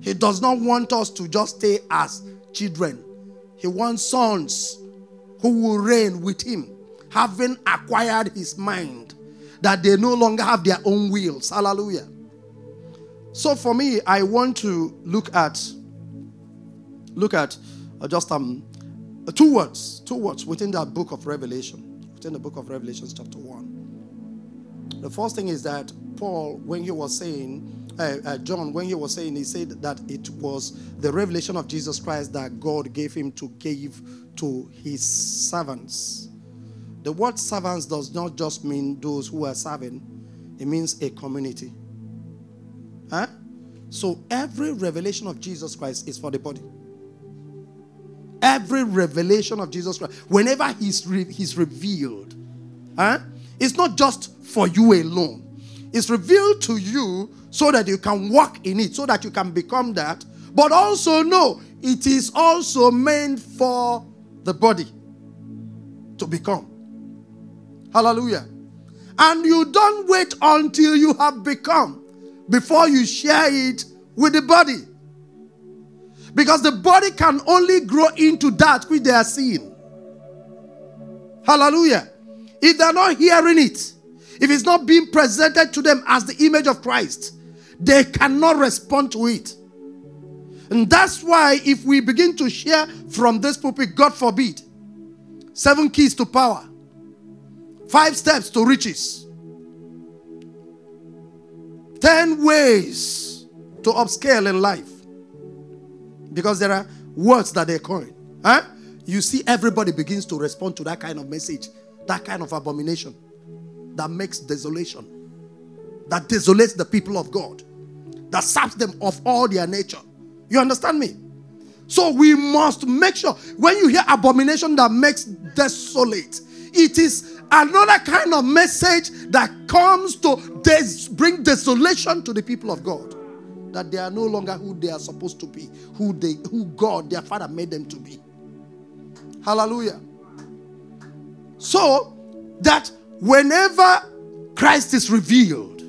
He does not want us to just stay as children. He wants sons who will reign with him, having acquired his mind, that they no longer have their own wills. Hallelujah. So for me, I want to look at look at just um, two words, two words within that book of Revelation, within the book of Revelation, chapter 1. The first thing is that Paul, when he was saying, uh, uh, John, when he was saying, he said that it was the revelation of Jesus Christ that God gave him to give to his servants. The word servants does not just mean those who are serving, it means a community. Huh? So every revelation of Jesus Christ is for the body. Every revelation of Jesus Christ, whenever he's, re- he's revealed, huh? it's not just for you alone. It's revealed to you so that you can walk in it, so that you can become that. But also, no, it is also meant for the body to become. Hallelujah. And you don't wait until you have become before you share it with the body. Because the body can only grow into that which they are seeing. Hallelujah. If they're not hearing it, if it's not being presented to them as the image of Christ, they cannot respond to it. And that's why, if we begin to share from this pulpit, God forbid, seven keys to power, Five steps to riches. Ten ways to upscale in life. Because there are words that they coin. Huh? You see, everybody begins to respond to that kind of message, that kind of abomination that makes desolation, that desolates the people of God, that saps them of all their nature. You understand me? So we must make sure when you hear abomination that makes desolate, it is another kind of message that comes to des- bring desolation to the people of God. That they are no longer who they are supposed to be, who they who God, their father, made them to be. Hallelujah. So that whenever Christ is revealed,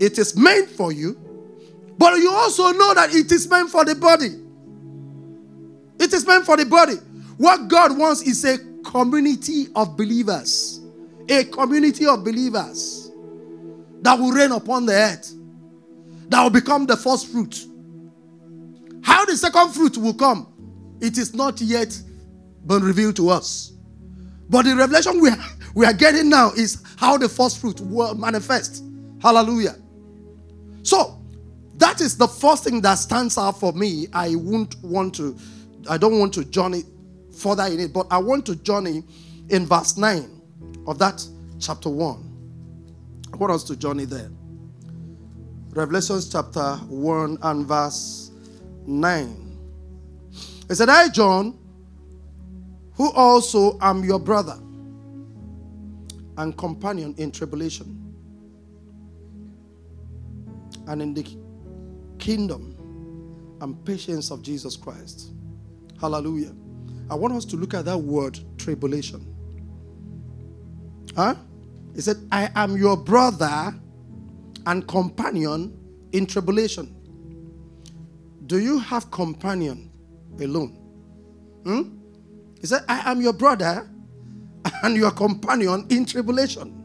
it is meant for you, but you also know that it is meant for the body. It is meant for the body. What God wants is a community of believers. A community of believers that will reign upon the earth, that will become the first fruit. How the second fruit will come, it is not yet been revealed to us. But the revelation we are, <laughs> we are getting now is how the first fruit will manifest. Hallelujah. So, that is the first thing that stands out for me. I won't want to, I don't want to journey further in it, but I want to journey in verse 9 of that chapter 1. I want us to journey there. Revelations chapter 1 and verse 9. It said, I, John, who also am your brother and companion in tribulation and in the kingdom and patience of Jesus Christ. Hallelujah. I want us to look at that word tribulation. Huh? He said, I am your brother and companion in tribulation. Do you have companion alone? Hmm? He said, I am your brother and your companion in tribulation.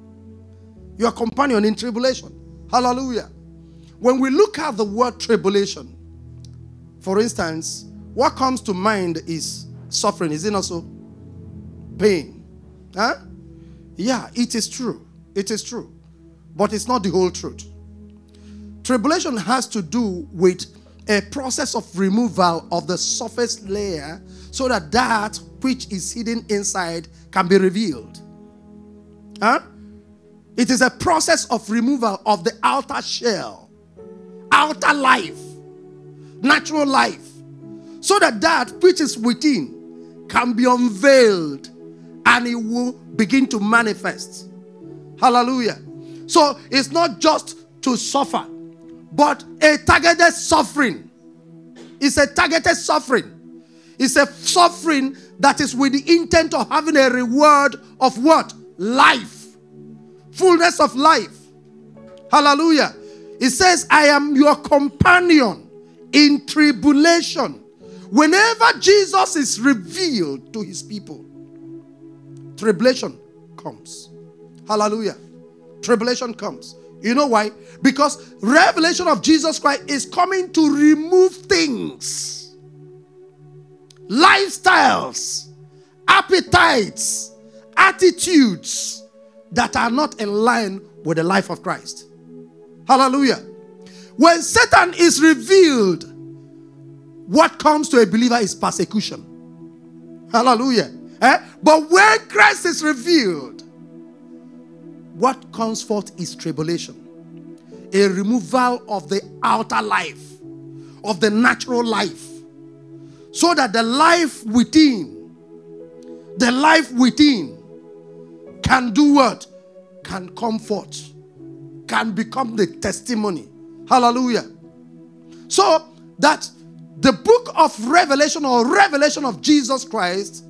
Your companion in tribulation. Hallelujah. When we look at the word tribulation, for instance, what comes to mind is suffering. Is it not so? Pain. Huh? Yeah, it is true. It is true. But it's not the whole truth. Tribulation has to do with a process of removal of the surface layer so that that which is hidden inside can be revealed. Huh? It is a process of removal of the outer shell, outer life, natural life, so that that which is within can be unveiled and it will begin to manifest. Hallelujah. So it's not just to suffer, but a targeted suffering. It's a targeted suffering. It's a suffering that is with the intent of having a reward of what? Life. Fullness of life. Hallelujah. It says, I am your companion in tribulation. Whenever Jesus is revealed to his people, tribulation comes. Hallelujah. Tribulation comes. You know why? Because revelation of Jesus Christ is coming to remove things, lifestyles, appetites, attitudes that are not in line with the life of Christ. Hallelujah. When Satan is revealed, what comes to a believer is persecution. Hallelujah. Eh? But when Christ is revealed, what comes forth is tribulation. A removal of the outer life, of the natural life, so that the life within, the life within, can do what? Can comfort, can become the testimony. Hallelujah. So that the book of Revelation or revelation of Jesus Christ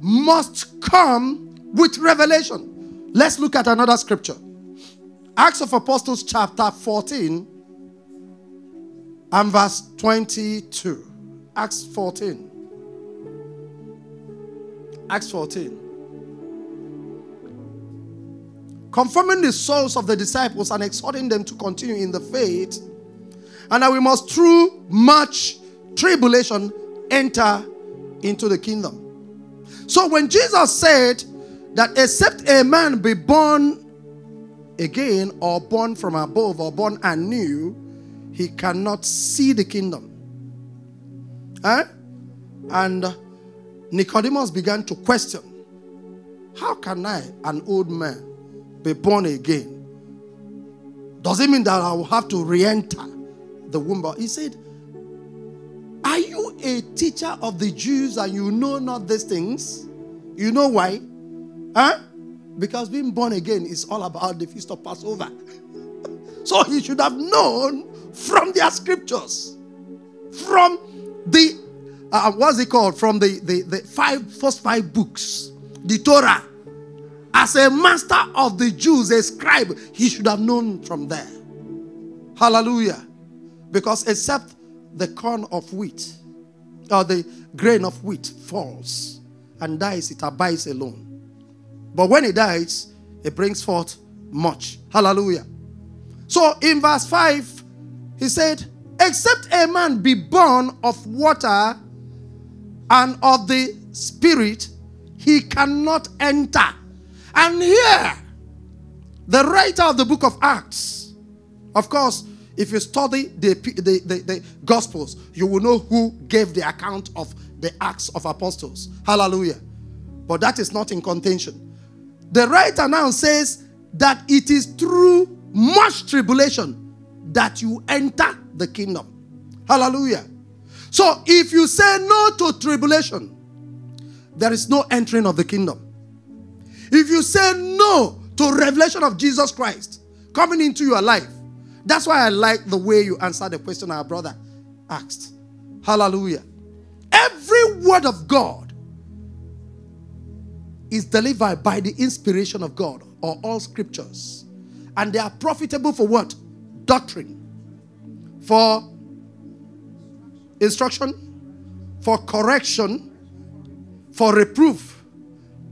must come with revelation. Let's look at another scripture. Acts of Apostles, chapter 14, and verse 22. Acts 14. Acts 14. Confirming the souls of the disciples and exhorting them to continue in the faith, and that we must, through much tribulation, enter into the kingdom. So when Jesus said that except a man be born again or born from above or born anew, he cannot see the kingdom. Eh? And Nicodemus began to question How can I, an old man, be born again? Does it mean that I will have to re enter the womb? He said, Are you a teacher of the Jews and you know not these things? You know why? Huh? Because being born again is all about the feast of Passover. <laughs> so he should have known from their scriptures, from the uh, what's it called? From the, the, the five first five books, the Torah. As a master of the Jews, a scribe, he should have known from there. Hallelujah. Because except the corn of wheat or the grain of wheat falls and dies, it abides alone. But when it dies, it brings forth much. Hallelujah. So in verse 5, he said, Except a man be born of water and of the Spirit, he cannot enter. And here, the writer of the book of Acts, of course, if you study the, the, the, the, Gospels, you will know who gave the account of the Acts of Apostles. Hallelujah. But that is not in contention. The writer now says that it is through much tribulation that you enter the kingdom. Hallelujah. So if you say no to tribulation, there is no entering of the kingdom. If you say no to revelation of Jesus Christ coming into your life, that's why I like the way you answer the question our brother asked. Hallelujah. Every word of God is delivered by the inspiration of God or all scriptures. And they are profitable for what? Doctrine. For instruction, for correction, for reproof,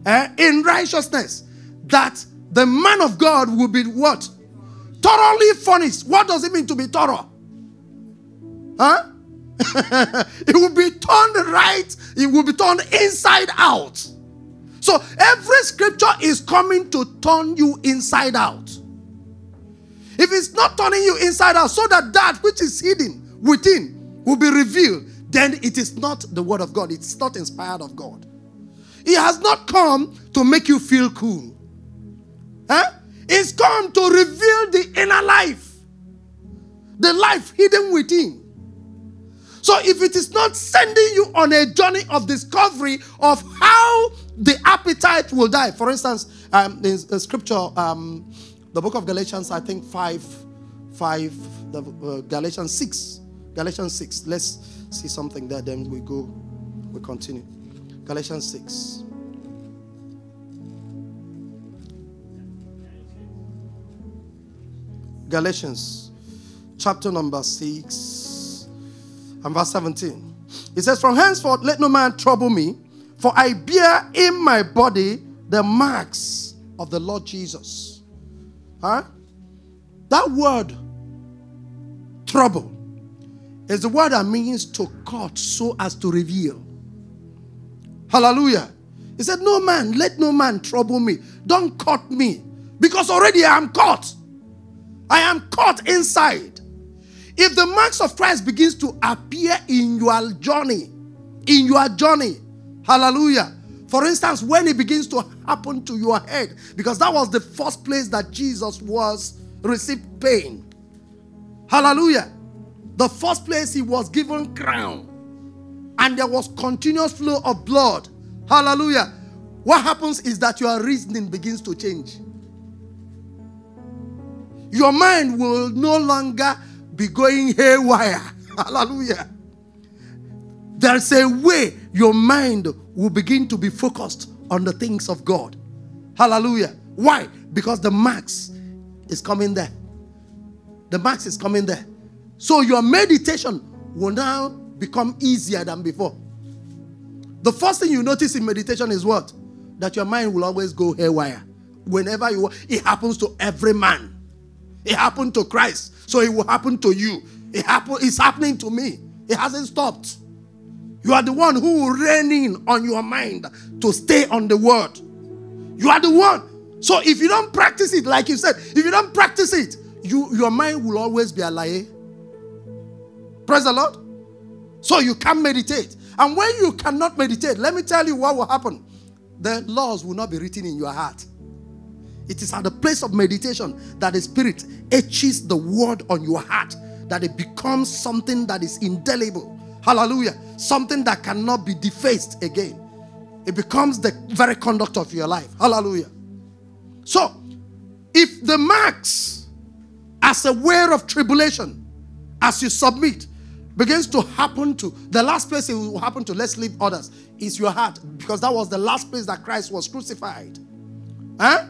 eh, in righteousness, that the man of God will be what? Thoroughly furnished. What does it mean to be thorough? Huh? <laughs> it will be turned right, it will be turned inside out. So every scripture is coming to turn you inside out. If it's not turning you inside out, so that that which is hidden within will be revealed, then it is not the word of God. It's not inspired of God. He has not come to make you feel cool. Huh? It's come to reveal the inner life, the life hidden within. So if it is not sending you on a journey of discovery of how the appetite will die, for instance, um, in, scripture, um, the book of Galatians, I think 5, 5, the, uh, Galatians 6, Galatians 6. Let's see something there, then we go, we continue. Galatians 6. Galatians chapter number 6 and verse 17. It says, From henceforth let no man trouble me, for I bear in my body the marks of the Lord Jesus. Huh? That word, trouble, is the word that means to cut so as to reveal. Hallelujah. He said, No man, let no man trouble me. Don't cut me. Because already I am caught. I am caught inside. If the marks of Christ begins to appear in your journey, in your journey, hallelujah. For instance, when it begins to happen to your head, because that was the first place that Jesus was received pain. Hallelujah. The first place he was given crown. And there was continuous flow of blood. Hallelujah. What happens is that your reasoning begins to change. Your mind will no longer be going haywire. <laughs> Hallelujah. There's a way your mind will begin to be focused on the things of God. Hallelujah. Why? Because the max is coming there. The max is coming there. So your meditation will now become easier than before. The first thing you notice in meditation is what? That your mind will always go haywire. Whenever you it happens to every man. It happened to Christ. So it will happen to you. It happen, it's happening to me. It hasn't stopped. You are the one who will rein in on your mind to stay on the word. You are the one. So if you don't practice it, like you said, if you don't practice it, you your mind will always be a lie. Praise the Lord. So you can meditate. And when you cannot meditate, let me tell you what will happen. The laws will not be written in your heart. It is at the place of meditation that the Spirit etches the word on your heart, that it becomes something that is indelible. Hallelujah. Something that cannot be defaced again. It becomes the very conduct of your life. Hallelujah. So, if the marks as a way of tribulation, as you submit, begins to happen to the last place it will happen to, let's leave others, is your heart, because that was the last place that Christ was crucified. Huh?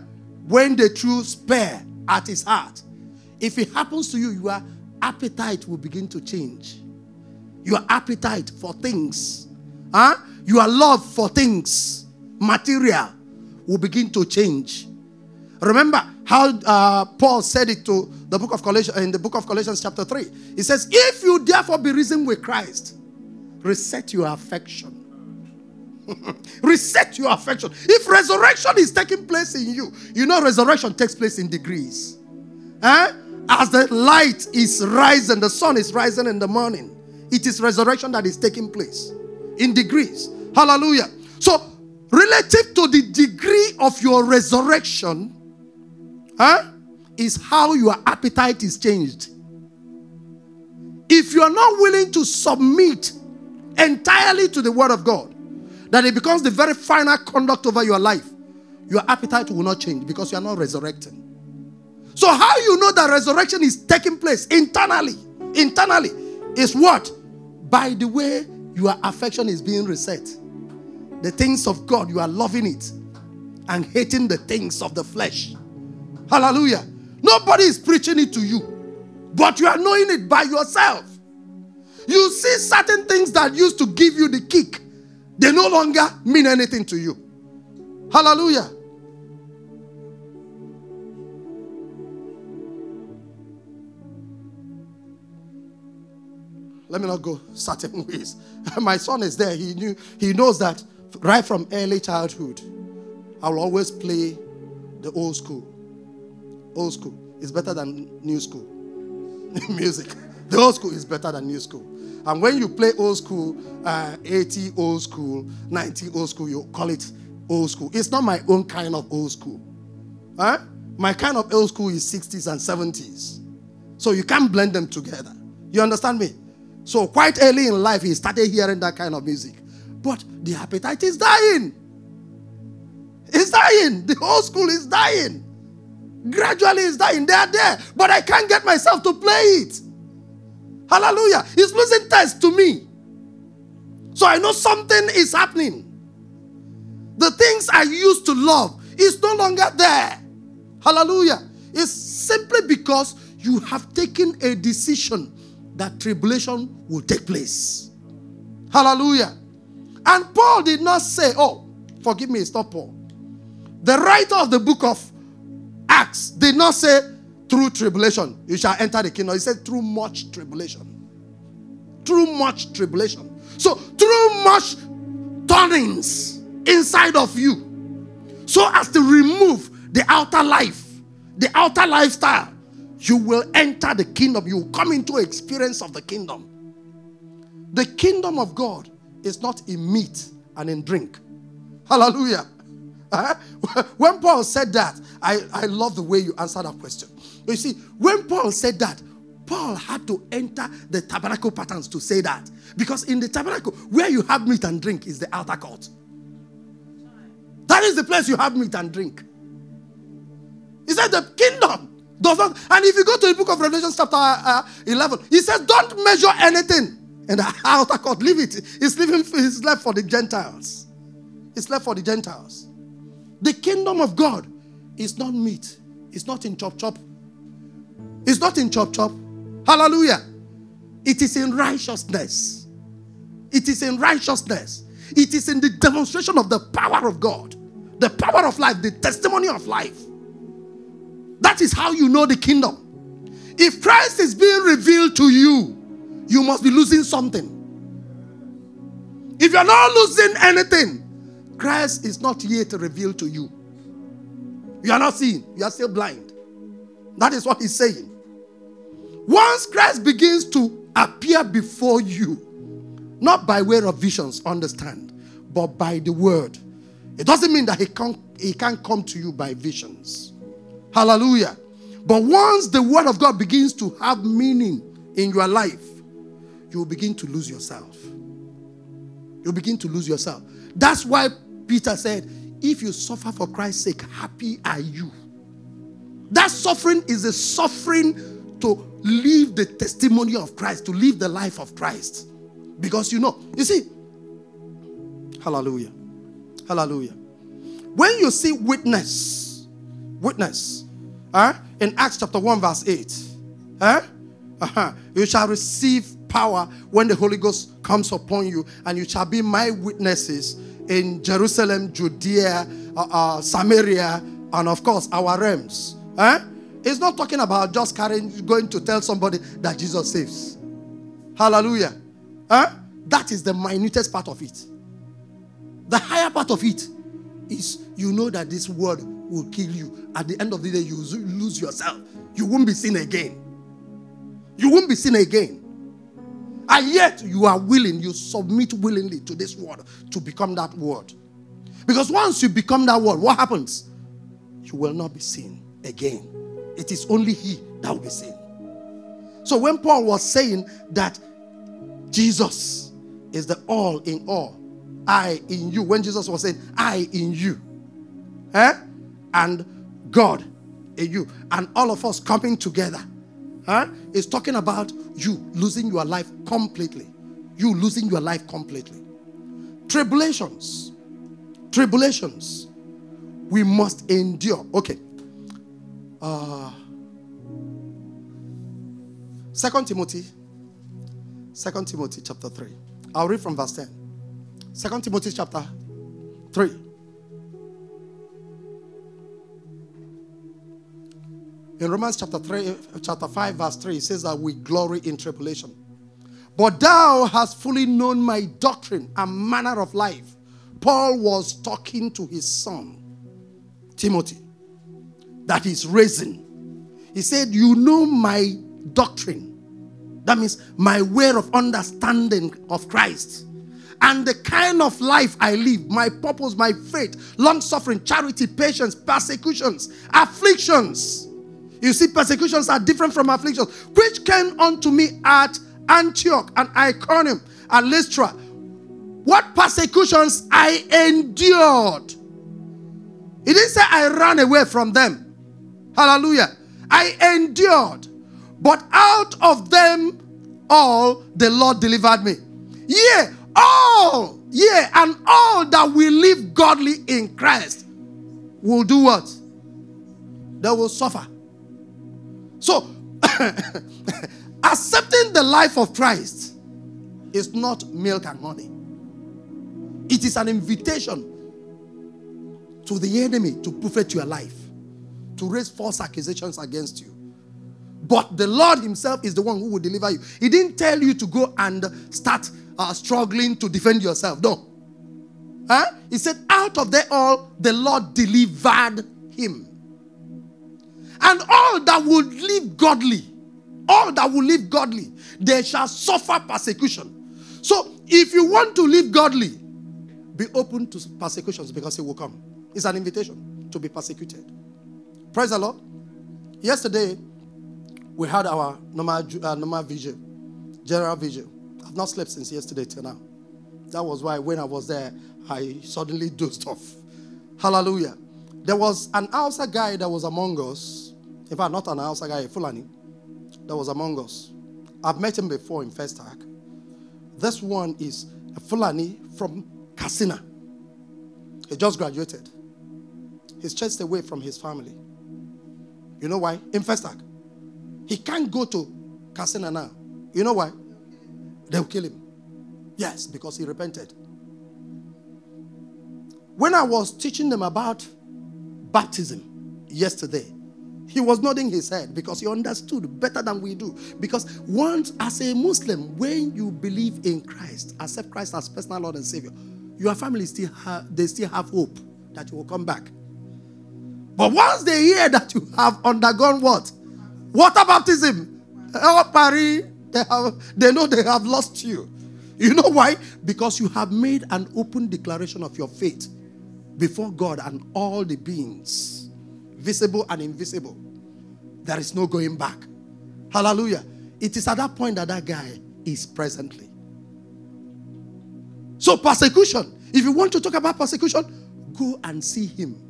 When they threw spear at his heart. If it happens to you, your appetite will begin to change. Your appetite for things, huh? your love for things, material, will begin to change. Remember how uh, Paul said it to the book of Colossians in the book of Colossians chapter 3. He says, If you therefore be risen with Christ, reset your affection. <laughs> reset your affection. If resurrection is taking place in you, you know resurrection takes place in degrees. Huh? As the light is rising, the sun is rising in the morning. It is resurrection that is taking place in degrees. Hallelujah. So, relative to the degree of your resurrection, huh, is how your appetite is changed. If you are not willing to submit entirely to the Word of God, that it becomes the very final conduct over your life, your appetite will not change because you are not resurrecting. So, how you know that resurrection is taking place internally? Internally is what? By the way your affection is being reset. The things of God, you are loving it and hating the things of the flesh. Hallelujah. Nobody is preaching it to you, but you are knowing it by yourself. You see certain things that used to give you the kick, they no longer mean anything to you. Hallelujah. Let me not go certain <laughs> ways. My son is there. He knew he knows that right from early childhood, I will always play the old school. Old school is better than new school. <laughs> Music. The old school is better than new school. And when you play old school, uh, 80 old school, 90 old school, you call it old school. It's not my own kind of old school. Huh? My kind of old school is 60s and 70s. So you can't blend them together. You understand me? So quite early in life, he started hearing that kind of music. But the appetite is dying. It's dying. The old school is dying. Gradually, it's dying. They are there, but I can't get myself to play it. Hallelujah. It's losing taste to me. So I know something is happening. The things I used to love is no longer there. Hallelujah. It's simply because you have taken a decision that tribulation will take place. Hallelujah. And Paul did not say, Oh, forgive me, it's not Paul. The writer of the book of Acts did not say, Through tribulation, you shall enter the kingdom. He said, Through much tribulation. Through much tribulation. So, through much turnings inside of you, so as to remove the outer life, the outer lifestyle, you will enter the kingdom. You will come into experience of the kingdom. The kingdom of God is not in meat and in drink. Hallelujah. <laughs> When Paul said that, I, I love the way you answer that question. You see, when Paul said that, Paul had to enter the tabernacle patterns to say that. Because in the tabernacle, where you have meat and drink is the outer court. That is the place you have meat and drink. He said the kingdom does not. And if you go to the book of Revelation, chapter uh, 11, he says, Don't measure anything in the outer court. Leave it. It's, leaving, it's left for the Gentiles. It's left for the Gentiles. The kingdom of God is not meat, it's not in chop chop. It's not in chop chop. Hallelujah. It is in righteousness. It is in righteousness. It is in the demonstration of the power of God, the power of life, the testimony of life. That is how you know the kingdom. If Christ is being revealed to you, you must be losing something. If you're not losing anything, Christ is not yet revealed to you. You are not seeing, you are still blind. That is what he's saying. Once Christ begins to appear before you, not by way of visions, understand, but by the word. It doesn't mean that he can't, he can't come to you by visions. Hallelujah. But once the word of God begins to have meaning in your life, you will begin to lose yourself. You begin to lose yourself. That's why Peter said, If you suffer for Christ's sake, happy are you. That suffering is a suffering to live the testimony of Christ, to live the life of Christ. Because you know, you see, hallelujah, hallelujah. When you see witness, witness, huh? in Acts chapter 1, verse 8, huh? uh-huh. you shall receive power when the Holy Ghost comes upon you, and you shall be my witnesses in Jerusalem, Judea, uh, uh, Samaria, and of course our realms. Huh? It's not talking about just carrying, going to tell somebody that Jesus saves. Hallelujah. Huh? That is the minutest part of it. The higher part of it is you know that this word will kill you. At the end of the day, you lose yourself. You won't be seen again. You won't be seen again. And yet you are willing, you submit willingly to this word to become that word. Because once you become that word, what happens? You will not be seen again. It is only He that will be seen. So when Paul was saying that Jesus is the all in all, I in you, when Jesus was saying, I in you, eh? and God in you, and all of us coming together huh, is talking about you losing your life completely. You losing your life completely. Tribulations. Tribulations. We must endure. Okay. Uh, Second Timothy. Second Timothy chapter 3. I'll read from verse 10. Second Timothy chapter 3. In Romans chapter 3, chapter 5, verse 3, it says that we glory in tribulation. But thou hast fully known my doctrine and manner of life. Paul was talking to his son, Timothy, that is risen. He said, You know my doctrine. That means my way of understanding of Christ. And the kind of life I live, my purpose, my faith, long suffering, charity, patience, persecutions, afflictions you see, persecutions are different from afflictions, which came unto me at Antioch and Iconium and Lystra. What persecutions I endured. He didn't say I ran away from them. Hallelujah. I endured. But out of them all the Lord delivered me. Yeah, all, yeah, and all that will live godly in Christ will do what? They will suffer. So, <coughs> accepting the life of Christ is not milk and honey, it is an invitation to the enemy to buffet your life, to raise false accusations against you. But the Lord Himself is the one who will deliver you. He didn't tell you to go and start uh, struggling to defend yourself. No. Huh? He said, out of them all, the Lord delivered him. And all that will live godly, all that will live godly, they shall suffer persecution. So if you want to live godly, be open to persecutions because it will come. It's an invitation to be persecuted. Praise the Lord. Yesterday, we had our normal, uh, normal general vigil. I've not slept since yesterday till now. That was why when I was there, I suddenly <laughs> dozed off. Hallelujah. There was an Hausa guy that was among us. In fact, not an Hausa guy, a Fulani, that was among us. I've met him before in Festac. This one is a Fulani from Katsina. He just graduated. He's chased away from his family. You know why? In Festac. He can't go to Katsina now. You know why? They'll kill him. Yes, because he repented. When I was teaching them about baptism yesterday, He was nodding his head because he understood better than we do. Because once, as a Muslim, when you believe in Christ, accept Christ as personal Lord and Savior, your family still have they still have hope that you will come back. But once they hear that you have undergone what? Water baptism. Oh, Paris, they, have, they know they have lost you. You know why? Because you have made an open declaration of your faith before God and all the beings, visible and invisible. There is no going back. Hallelujah. It is at that point that that guy is presently. So, persecution. If you want to talk about persecution, go and see him.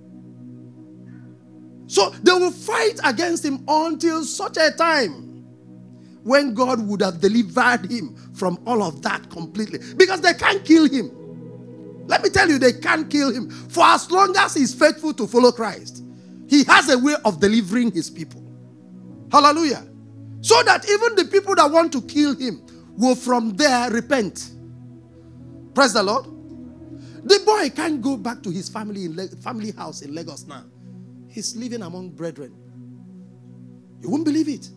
So, they will fight against him until such a time when God would have delivered him from all of that completely. Because they can't kill him. Let me tell you, they can't kill him. For as long as he's faithful to follow Christ, he has a way of delivering his people. Hallelujah. So that even the people that want to kill him will from there repent. Praise the Lord. The boy can't go back to his family in Le- family house in Lagos now. He's living among brethren. You won't believe it.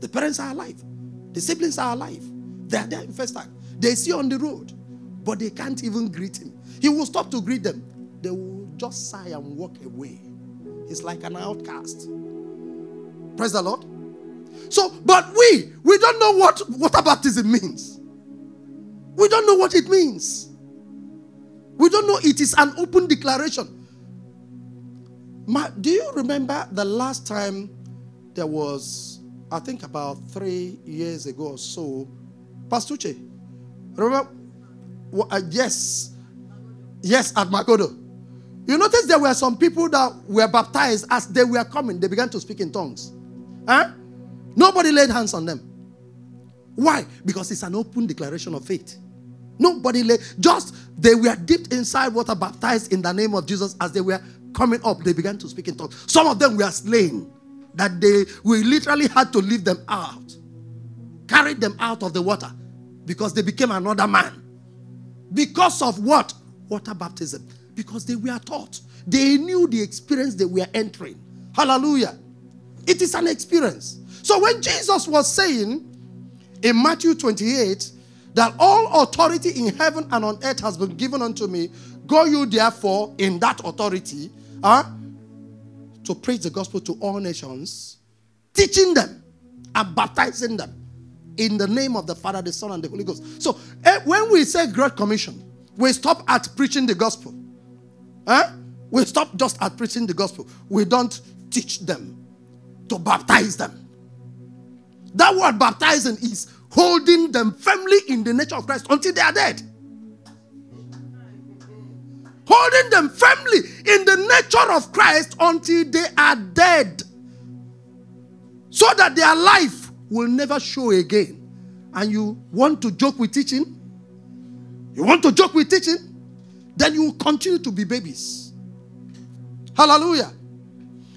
The parents are alive. The siblings are alive. They are there in first time. They see on the road, but they can't even greet him. He will stop to greet them. They will just sigh and walk away. He's like an outcast. Praise the Lord. So, but we, we don't know what water baptism means. We don't know what it means. We don't know it is an open declaration. Ma, do you remember the last time there was, I think about three years ago or so, Pastuche? Remember? Well, uh, yes. Yes, at Magodo. You notice there were some people that were baptized as they were coming, they began to speak in tongues. Huh? Nobody laid hands on them. Why? Because it's an open declaration of faith. Nobody laid, just they were dipped inside water, baptized in the name of Jesus as they were coming up. They began to speak in tongues. Some of them were slain, that they we literally had to leave them out, carried them out of the water because they became another man. Because of what? Water baptism. Because they were taught. They knew the experience they were entering. Hallelujah. It is an experience. So when Jesus was saying in Matthew 28 that all authority in heaven and on earth has been given unto me, go you therefore in that authority uh, to preach the gospel to all nations, teaching them and baptizing them in the name of the Father, the Son, and the Holy Ghost. So eh, when we say Great Commission, we stop at preaching the gospel. Huh? We stop just at preaching the gospel. We don't teach them to baptize them. That word baptizing is holding them firmly in the nature of Christ until they are dead. Holding them firmly in the nature of Christ until they are dead. So that their life will never show again. And you want to joke with teaching? You want to joke with teaching? Then you will continue to be babies. Hallelujah.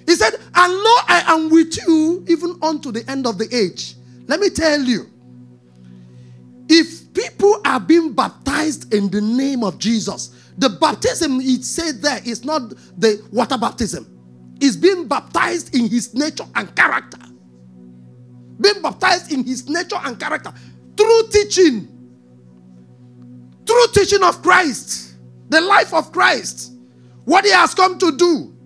He said, And lo, I am with you even unto the end of the age. Let me tell you, if people are being baptized in the name of Jesus, the baptism it said there is not the water baptism, it's being baptized in his nature and character. Being baptized in his nature and character through teaching, through teaching of Christ, the life of Christ, what he has come to do.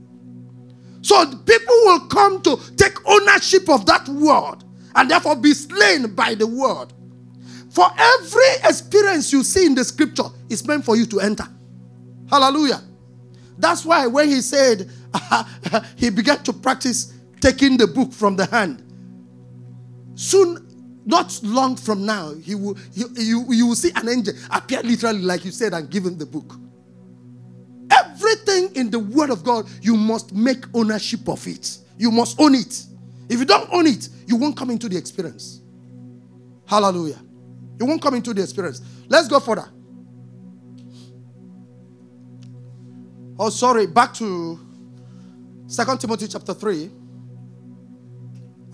So people will come to take ownership of that word and therefore be slain by the word. For every experience you see in the scripture is meant for you to enter. Hallelujah. That's why when he said <laughs> he began to practice taking the book from the hand, soon, not long from now, he will, he, you, you will see an angel appear literally, like you said, and give him the book. Everything in the Word of God, you must make ownership of it. You must own it. If you don't own it, you won't come into the experience. Hallelujah. You won't come into the experience. Let's go further. Oh, sorry, back to Second Timothy chapter 3.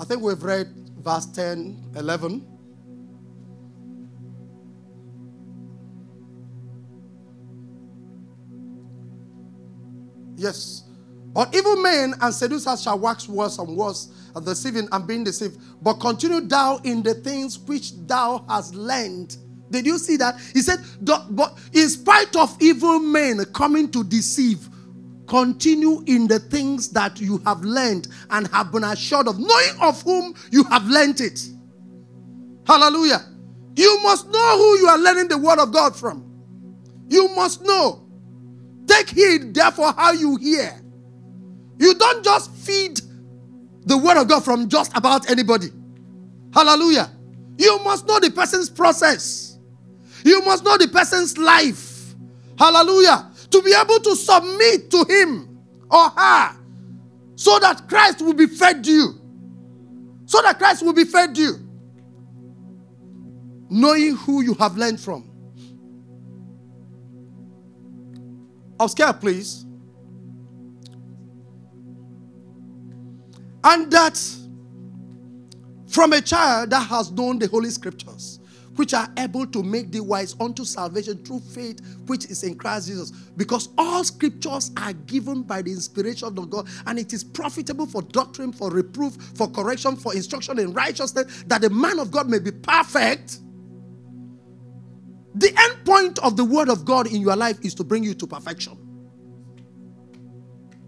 I think we've read verse 10, 11. Yes. But evil men and seducers shall wax worse and worse, and deceiving and being deceived. But continue thou in the things which thou hast learned. Did you see that? He said, but in spite of evil men coming to deceive, continue in the things that you have learned and have been assured of, knowing of whom you have learned it. Hallelujah. You must know who you are learning the word of God from. You must know. Take heed, therefore, how you hear. You don't just feed the word of God from just about anybody. Hallelujah. You must know the person's process. You must know the person's life. Hallelujah. To be able to submit to him or her so that Christ will be fed you. So that Christ will be fed you. Knowing who you have learned from. Upscale, please. And that from a child that has known the Holy Scriptures, which are able to make thee wise unto salvation through faith which is in Christ Jesus. Because all scriptures are given by the inspiration of God, and it is profitable for doctrine, for reproof, for correction, for instruction in righteousness, that the man of God may be perfect. The end point of the word of God in your life is to bring you to perfection.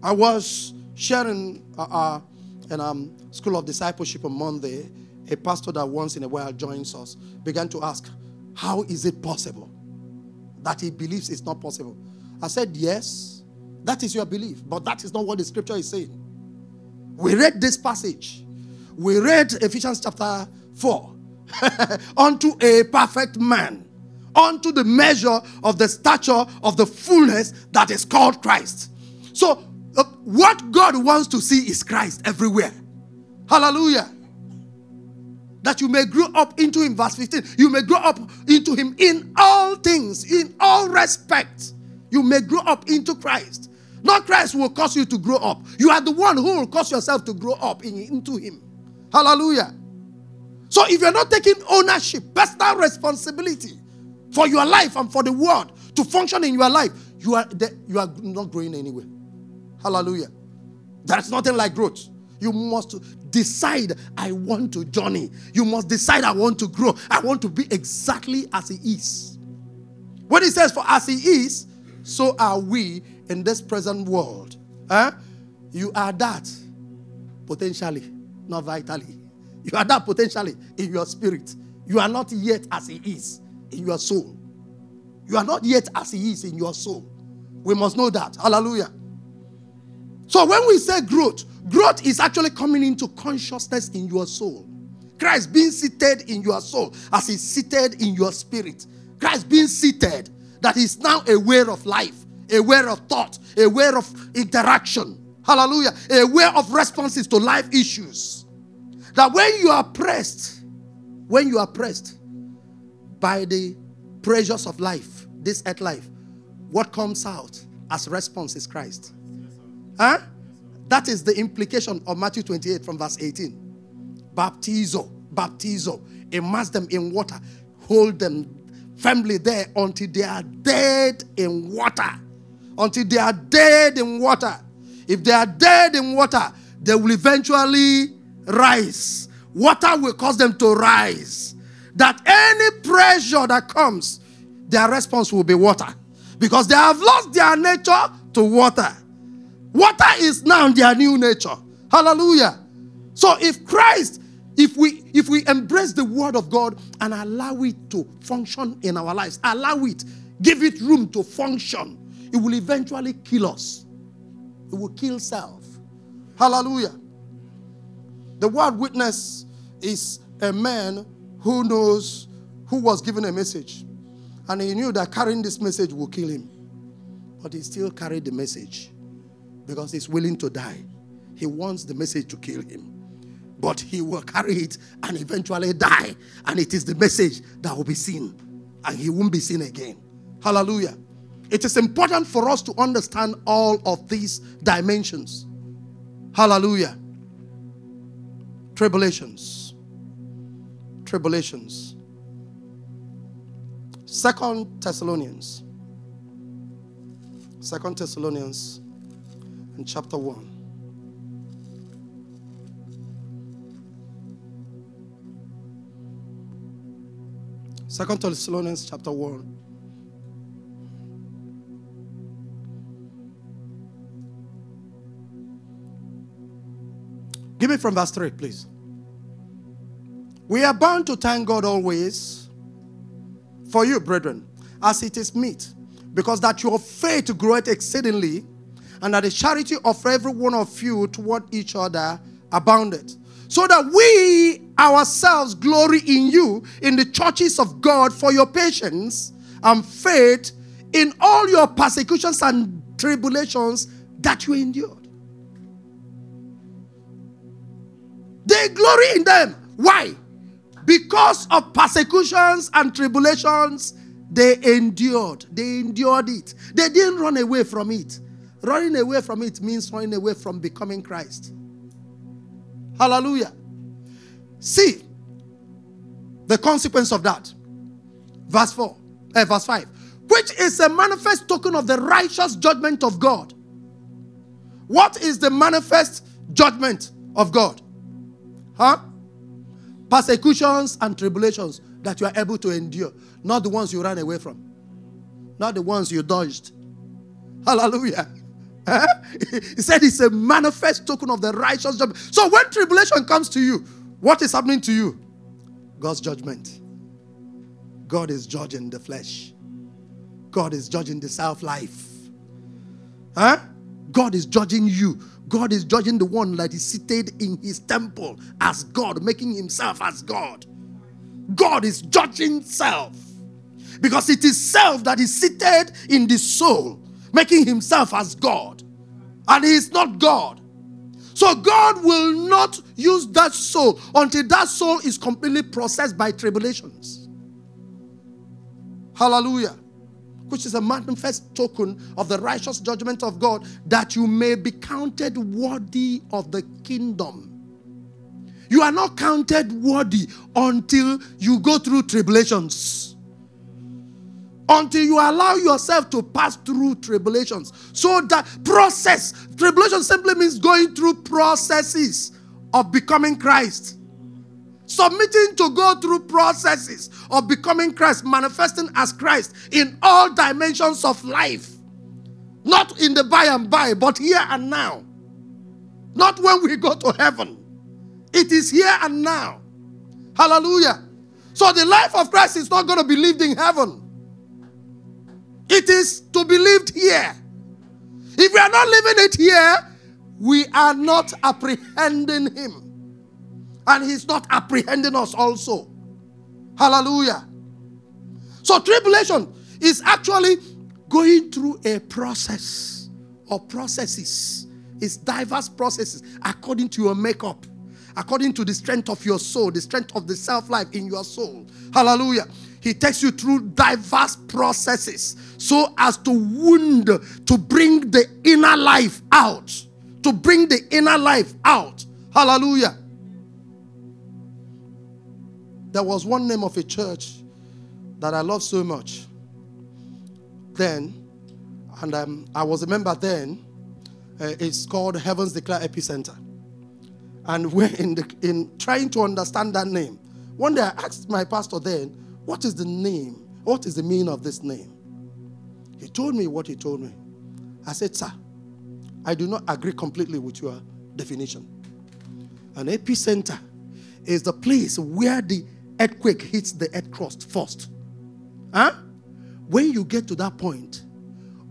I was sharing uh, uh, in um, School of Discipleship on Monday. A pastor that once in a while joins us began to ask, How is it possible that he believes it's not possible? I said, Yes, that is your belief, but that is not what the scripture is saying. We read this passage. We read Ephesians chapter 4 <laughs> unto a perfect man, unto the measure of the stature of the fullness that is called Christ. So, uh, what God wants to see is Christ everywhere. Hallelujah. That you may grow up into Him, verse 15. You may grow up into Him in all things, in all respect. You may grow up into Christ. Not Christ will cause you to grow up. You are the one who will cause yourself to grow up in, into Him. Hallelujah. So if you're not taking ownership, personal responsibility for your life and for the world to function in your life, you are you are not growing anywhere. Hallelujah. There's nothing like growth. You must decide, I want to journey. You must decide, I want to grow. I want to be exactly as He is. When He says, For as He is, so are we in this present world. Huh? You are that potentially, not vitally. You are that potentially in your spirit. You are not yet as He is in your soul. You are not yet as He is in your soul. We must know that. Hallelujah. So when we say growth, growth is actually coming into consciousness in your soul. Christ being seated in your soul as he's seated in your spirit. Christ being seated, that is now aware of life, aware of thought, aware of interaction. Hallelujah. Aware of responses to life issues. That when you are pressed, when you are pressed by the pressures of life, this earth life, what comes out as response is Christ. Huh? That is the implication of Matthew 28 from verse 18. Baptizo, baptizo, immerse them in water, hold them firmly there until they are dead in water. Until they are dead in water. If they are dead in water, they will eventually rise. Water will cause them to rise. That any pressure that comes, their response will be water. Because they have lost their nature to water. Water is now their new nature. Hallelujah. So if Christ, if we if we embrace the word of God and allow it to function in our lives, allow it, give it room to function, it will eventually kill us. It will kill self. Hallelujah. The word witness is a man who knows who was given a message. And he knew that carrying this message will kill him. But he still carried the message because he's willing to die. He wants the message to kill him. But he will carry it and eventually die. And it is the message that will be seen. And he won't be seen again. Hallelujah. It is important for us to understand all of these dimensions. Hallelujah. Tribulations. Tribulations. Second Thessalonians. Second Thessalonians. And chapter 1. Second Thessalonians chapter 1. Give me from verse 3, please. We are bound to thank God always for you, brethren, as it is meet, because that your faith groweth exceedingly, and that the charity of every one of you toward each other abounded. So that we ourselves glory in you in the churches of God for your patience and faith in all your persecutions and tribulations that you endured. They glory in them. Why? Because of persecutions and tribulations they endured. They endured it. They didn't run away from it. Running away from it means running away from becoming Christ. Hallelujah. See the consequence of that. Verse 4, eh, verse 5. Which is a manifest token of the righteous judgment of God. What is the manifest judgment of God? Huh? Persecutions and tribulations that you are able to endure, not the ones you ran away from, not the ones you dodged. Hallelujah. <laughs> he said it's a manifest token of the righteous judgment. So when tribulation comes to you, what is happening to you? God's judgment. God is judging the flesh. God is judging the self life. Huh? God is judging you. God is judging the one that is seated in his temple as God, making himself as God. God is judging self. Because it is self that is seated in the soul, making himself as God. And he is not God. So God will not use that soul until that soul is completely processed by tribulations. Hallelujah which is a manifest token of the righteous judgment of God, that you may be counted worthy of the kingdom. You are not counted worthy until you go through tribulations. Until you allow yourself to pass through tribulations. So that process, tribulation simply means going through processes of becoming Christ. Submitting to go through processes of becoming Christ, manifesting as Christ in all dimensions of life. Not in the by and by, but here and now. Not when we go to heaven. It is here and now. Hallelujah. So the life of Christ is not going to be lived in heaven. It is to be lived here. If we are not living it here, we are not apprehending Him and he's not apprehending us also. Hallelujah. So, tribulation is actually going through a process or processes. It's diverse processes according to your makeup, according to the strength of your soul, the strength of the self life in your soul. Hallelujah. He takes you through diverse processes so as to wound, to bring the inner life out. To bring the inner life out. Hallelujah. There was one name of a church that I love so much then, and um, I was a member then. Uh, it's called Heavens Declare Epicenter. And <laughs> we're in, the, in trying to understand that name. One day I asked my pastor then, What is the name? What is the meaning of this name? He told me what he told me. I said, Sir, I do not agree completely with your definition. An epicenter is the place where the earthquake hits the earth crust first. Huh? When you get to that point,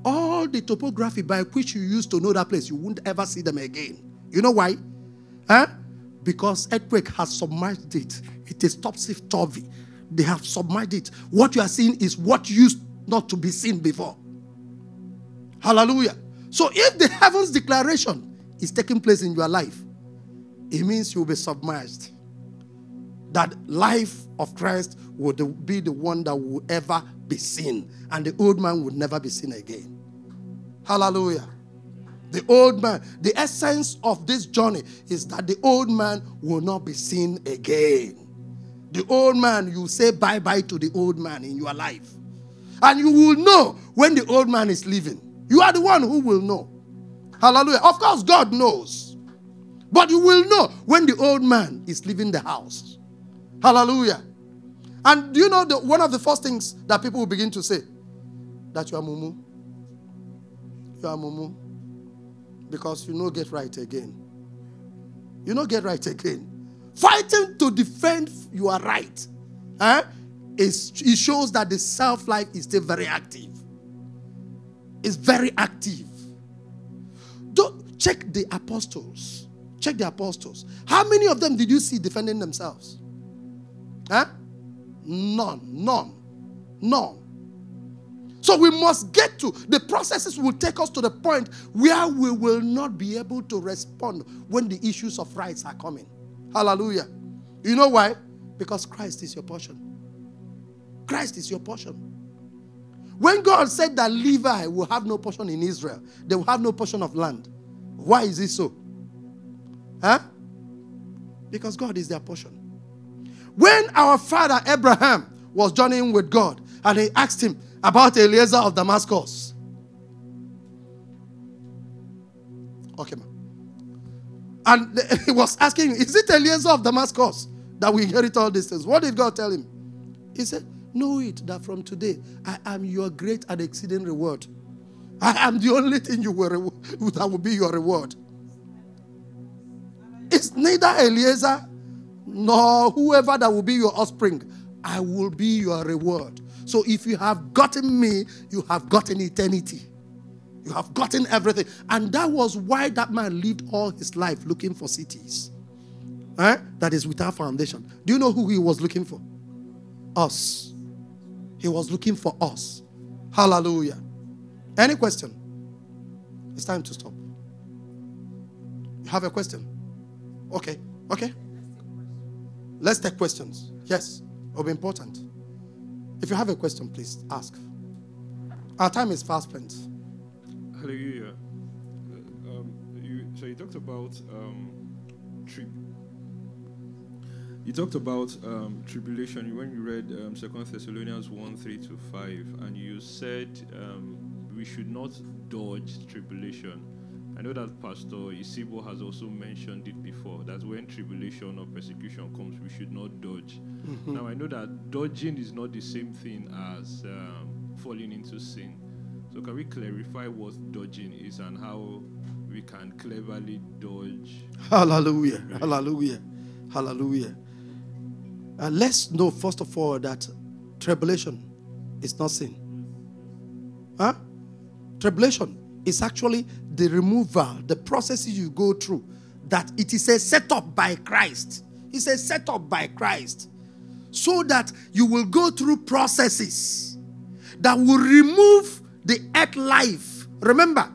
all the topography by which you used to know that place, you won't ever see them again. You know why? Huh? Because earthquake has submerged it. It is topsy-turvy. They have submerged it. What you are seeing is what used not to be seen before. Hallelujah. So if the heavens declaration is taking place in your life, it means you'll be submerged that life of Christ would be the one that will ever be seen, and the old man would never be seen again. Hallelujah. The old man, the essence of this journey is that the old man will not be seen again. The old man, you say bye bye to the old man in your life. And you will know when the old man is leaving. You are the one who will know. Hallelujah. Of course, God knows. But you will know when the old man is leaving the house. Hallelujah. And do you know the, one of the first things that people will begin to say? That you are mumu. You are mumu. Because you know get right again. You know get right again. Fighting to defend you are right. Eh? It shows that the self life is still very active. It's very active. Don't check the apostles. Check the apostles. How many of them did you see defending themselves? Huh? None. None. None. So we must get to the processes will take us to the point where we will not be able to respond when the issues of rights are coming. Hallelujah. You know why? Because Christ is your portion. Christ is your portion. When God said that Levi will have no portion in Israel, they will have no portion of land. Why is it so? Huh? Because God is their portion. When our father Abraham was journeying with God and he asked him about Eliezer of Damascus. Okay, man. And <laughs> he was asking, Is it Eliezer of Damascus that we inherit all these things? What did God tell him? He said, Know it that from today I am your great and exceeding reward. I am the only thing you will <laughs> that will be your reward. It's neither Eliezer nor whoever that will be your offspring. I will be your reward. So if you have gotten me, you have gotten eternity. You have gotten everything. And that was why that man lived all his life looking for cities eh? that is without foundation. Do you know who he was looking for? Us. He was looking for us. Hallelujah. Any question? It's time to stop. You have a question? Okay. Okay. Let's take questions. Yes, it'll be important. If you have a question, please ask. Our time is fast spent. Hallelujah. Uh, um, you, so you talked about um. You talked about um, tribulation when you read um, Second Thessalonians one three to five, and you said um, we should not dodge tribulation. I know that Pastor Isibo has also mentioned it before that when tribulation or persecution comes, we should not dodge. Mm-hmm. Now, I know that dodging is not the same thing as um, falling into sin. So, can we clarify what dodging is and how we can cleverly dodge? Hallelujah. Hallelujah. Hallelujah. Uh, let's know, first of all, that tribulation is not sin. Huh? Tribulation is actually the removal, the processes you go through, that it is a setup by Christ. It's a setup by Christ. So that you will go through processes that will remove the earth life. Remember,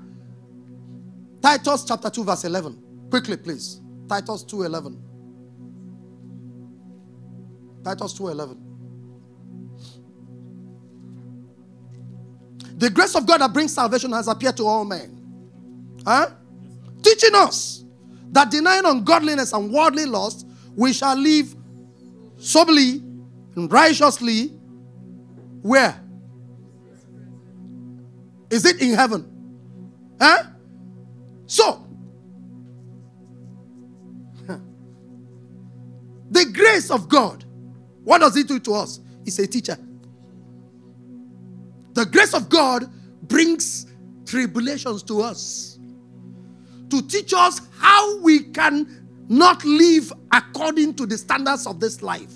Titus chapter 2, verse 11. Quickly, please. Titus 2 11. Titus 2:11. The grace of God that brings salvation has appeared to all men. Huh? Teaching us that denying ungodliness and worldly lust, we shall live soberly and righteously. Where? Is it in heaven? Huh? So, <laughs> the grace of God, what does it do to us? It's a teacher. The grace of God brings tribulations to us to teach us how we can not live according to the standards of this life.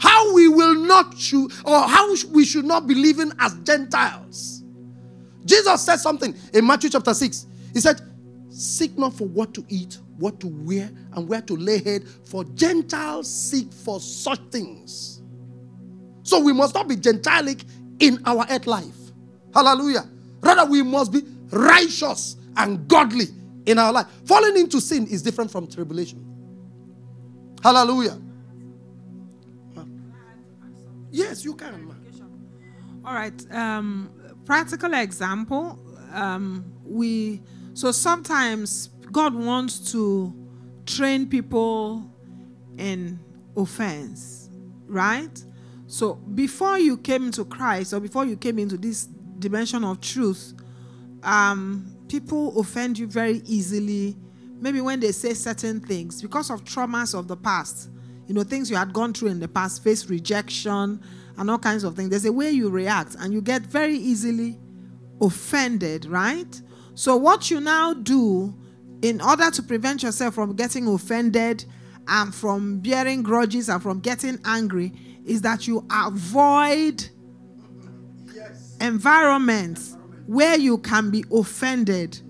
How we will not should, or how we should not be living as Gentiles. Jesus said something in Matthew chapter 6. He said, Seek not for what to eat, what to wear, and where to lay head, for Gentiles seek for such things. So we must not be Gentilic in our earth life. Hallelujah. Rather, we must be righteous and godly in our life. Falling into sin is different from tribulation. Hallelujah. Yes, you can. All right. Um, practical example. Um, we so sometimes God wants to train people in offense, right? So before you came into Christ or before you came into this dimension of truth, um, people offend you very easily. Maybe when they say certain things because of traumas of the past, you know, things you had gone through in the past, face rejection and all kinds of things. There's a way you react, and you get very easily offended, right? So, what you now do in order to prevent yourself from getting offended and from bearing grudges and from getting angry is that you avoid environments where you can be offended.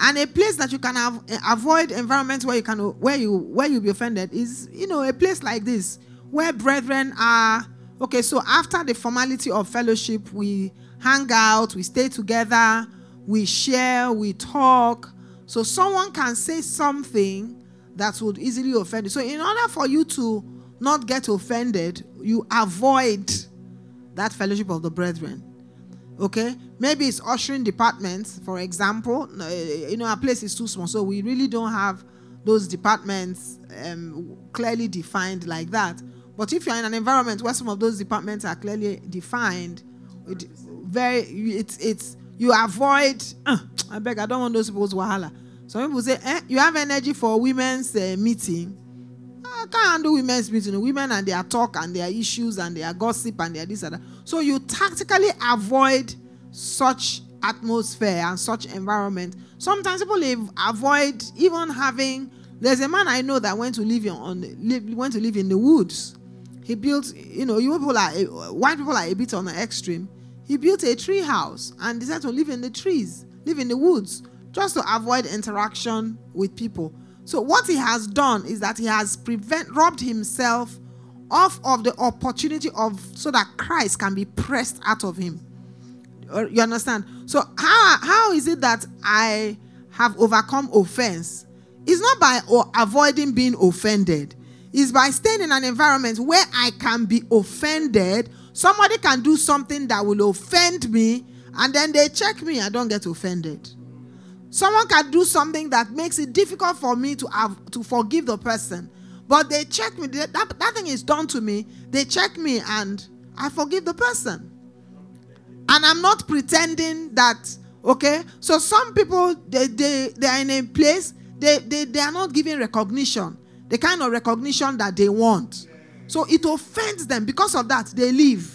And a place that you can have, avoid environments where you can where you where you be offended is you know a place like this where brethren are okay so after the formality of fellowship we hang out we stay together we share we talk so someone can say something that would easily offend you. So in order for you to not get offended you avoid that fellowship of the brethren. Okay? Maybe it's ushering departments for example. Uh, you know our place is too small so we really don't have those departments um, clearly defined like that. But if you're in an environment where some of those departments are clearly defined it very it's it's you avoid uh, i beg i don't want those people's wahala some people say eh, you have energy for women's uh, meeting I can't handle women's meeting. Women and their talk and their issues and their gossip and their this and that. So you tactically avoid such atmosphere and such environment. Sometimes people avoid even having. There's a man I know that went to live in, on went to live in the woods. He built, you know, you people are white people are a bit on the extreme. He built a tree house and decided to live in the trees, live in the woods, just to avoid interaction with people. So what he has done is that he has prevent robbed himself off of the opportunity of so that Christ can be pressed out of him. Uh, You understand? So how how is it that I have overcome offense? It's not by o- avoiding being offended. It's by staying in an environment where I can be offended. Somebody can do something that will offend me, and then they check me. I don't get offended. Someone can do something that makes it difficult for me to have to forgive the person. But they check me. That, that, thing is done to me. They check me and I forgive the person. And I'm not pretending that, okay? So some people they they, they are in a place, they, they they are not giving recognition, the kind of recognition that they want. So it offends them. Because of that, they leave.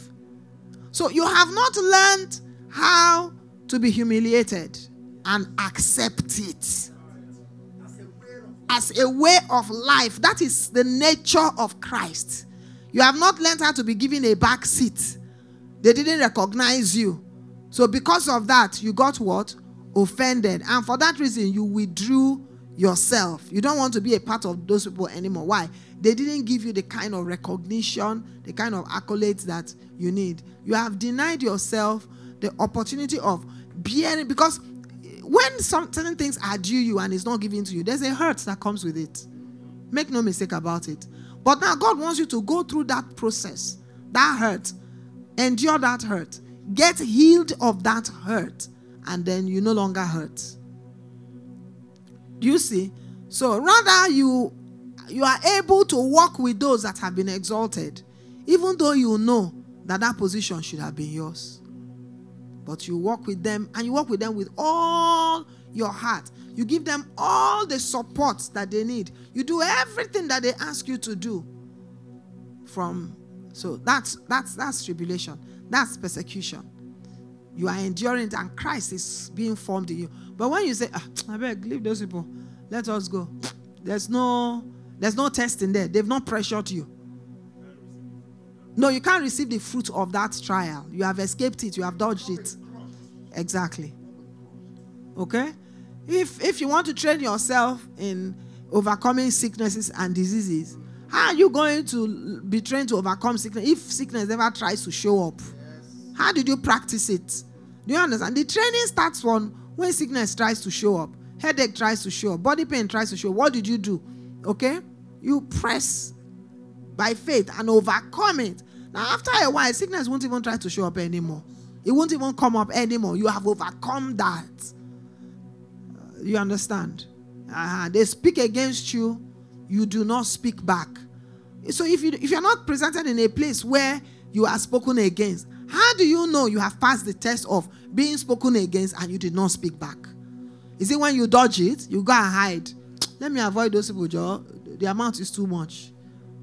So you have not learned how to be humiliated and accept it as a way of life. That is the nature of Christ. You have not learned how to be given a back seat. They didn't recognize you. So, because of that, you got what? Offended. And for that reason, you withdrew yourself. You don't want to be a part of those people anymore. Why? They didn't give you the kind of recognition, the kind of accolades that you need. You have denied yourself the opportunity of bearing, because when some certain things are due you and it's not given to you, there's a hurt that comes with it. Make no mistake about it. But now God wants you to go through that process, that hurt, endure that hurt, get healed of that hurt, and then you no longer hurt. Do you see? So rather you you are able to walk with those that have been exalted, even though you know that that position should have been yours. But you walk with them and you walk with them with all your heart. You give them all the support that they need. You do everything that they ask you to do. From so that's that's that's tribulation. That's persecution. You are enduring and Christ is being formed in you. But when you say, ah, I beg, leave those people. Let us go. There's no there's no testing there. They've not pressured you. No, you can't receive the fruit of that trial. You have escaped it, you have dodged it. Exactly. Okay? If if you want to train yourself in overcoming sicknesses and diseases, how are you going to be trained to overcome sickness if sickness never tries to show up? How did you practice it? Do you understand? The training starts from when sickness tries to show up, headache tries to show up, body pain tries to show up. What did you do? Okay? You press by faith and overcome it. Now, after a while, sickness won't even try to show up anymore. It won't even come up anymore. You have overcome that. Uh, You understand? Uh-huh. They speak against you, you do not speak back. So if you if you're not presented in a place where you are spoken against, how do you know you have passed the test of being spoken against and you did not speak back? Is it when you dodge it, you go and hide? Let me avoid those people, Joe. The amount is too much.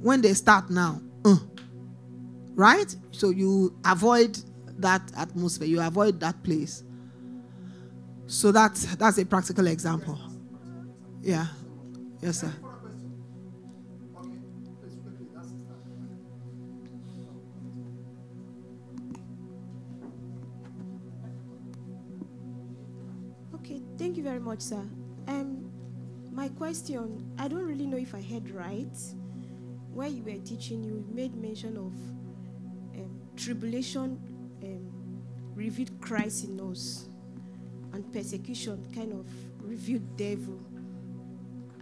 When they start now, uh, right? So you avoid that atmosphere, you avoid that place. So that's that's a practical example. Yeah. Yes, sir. Okay, thank you very much, sir. Um, my question, I don't really know if I heard right. Where you were teaching, you made mention of um, tribulation um, revealed Christ in us, and persecution kind of revealed devil.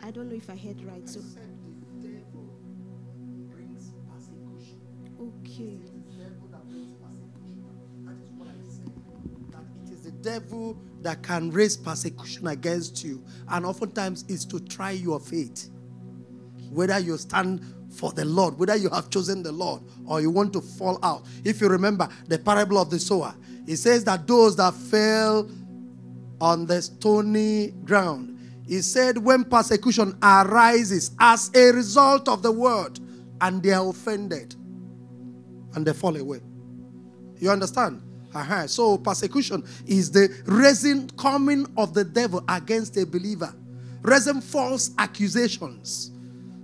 I don't know if I heard right. So, okay. That it is the devil that can raise persecution against you, and oftentimes is to try your faith. Whether you stand for the Lord, whether you have chosen the Lord or you want to fall out. If you remember the parable of the sower, it says that those that fell on the stony ground, he said, when persecution arises as a result of the word, and they are offended and they fall away. You understand? Uh-huh. So persecution is the raising coming of the devil against a believer, raising false accusations,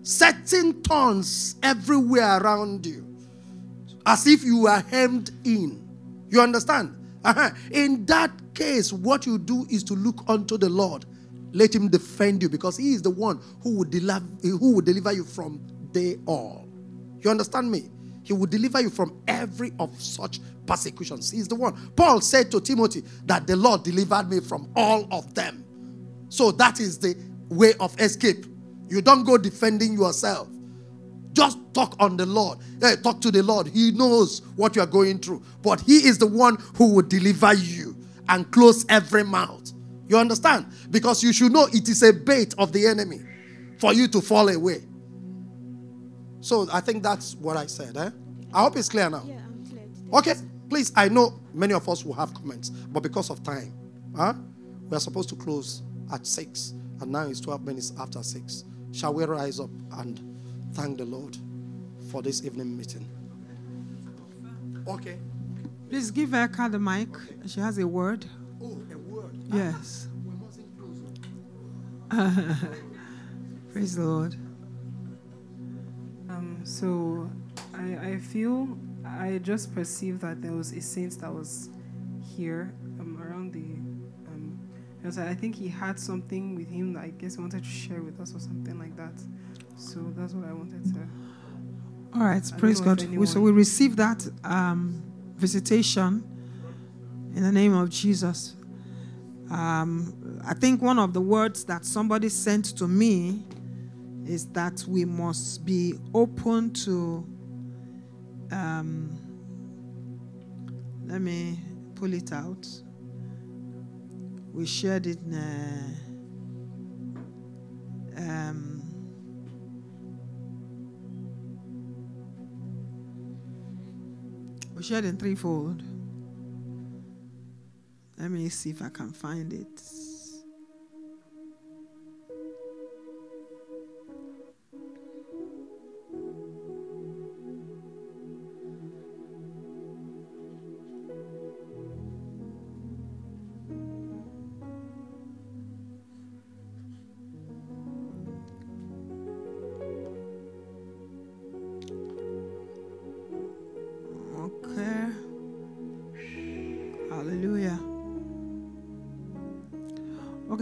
setting thorns everywhere around you, as if you are hemmed in. You understand? Uh-huh. In that case, what you do is to look unto the Lord. Let him defend you because he is the one who will deliver, who will deliver you from they all. You understand me? He will deliver you from every of such persecutions. He's the one. Paul said to Timothy that the Lord delivered me from all of them. So that is the way of escape. You don't go defending yourself. Just talk on the Lord. Hey, talk to the Lord. He knows what you are going through. But He is the one who will deliver you and close every mouth. You understand? Because you should know it is a bait of the enemy for you to fall away. So I think that's what I said. Eh? I hope it's clear now. Yeah, I'm clear. Okay, please. I know many of us will have comments, but because of time, huh? we are supposed to close at six, and now it's 12 minutes after six. Shall we rise up and thank the Lord for this evening meeting? Okay. Please give Eka the mic. She has a word. Oh, a word. Yes. <laughs> Praise the Lord. Um, so I, I feel I just perceived that there was a saint that was here um, around the. Um, I think he had something with him that I guess he wanted to share with us or something like that. So that's what I wanted to. All right, I praise God. We, so we receive that um, visitation in the name of Jesus. Um, I think one of the words that somebody sent to me is that we must be open to. Um, let me pull it out. We shared it in. Um, we shared in threefold. Let me see if I can find it.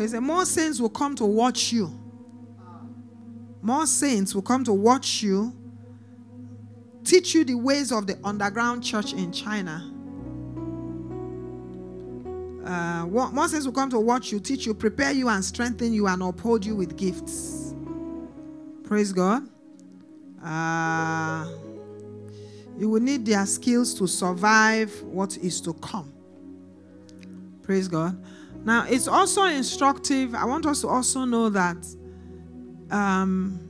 Okay, so more saints will come to watch you. More saints will come to watch you, teach you the ways of the underground church in China. Uh, more saints will come to watch you, teach you, prepare you, and strengthen you, and uphold you with gifts. Praise God. Uh, you will need their skills to survive what is to come. Praise God. Now, it's also instructive. I want us to also know that. Um,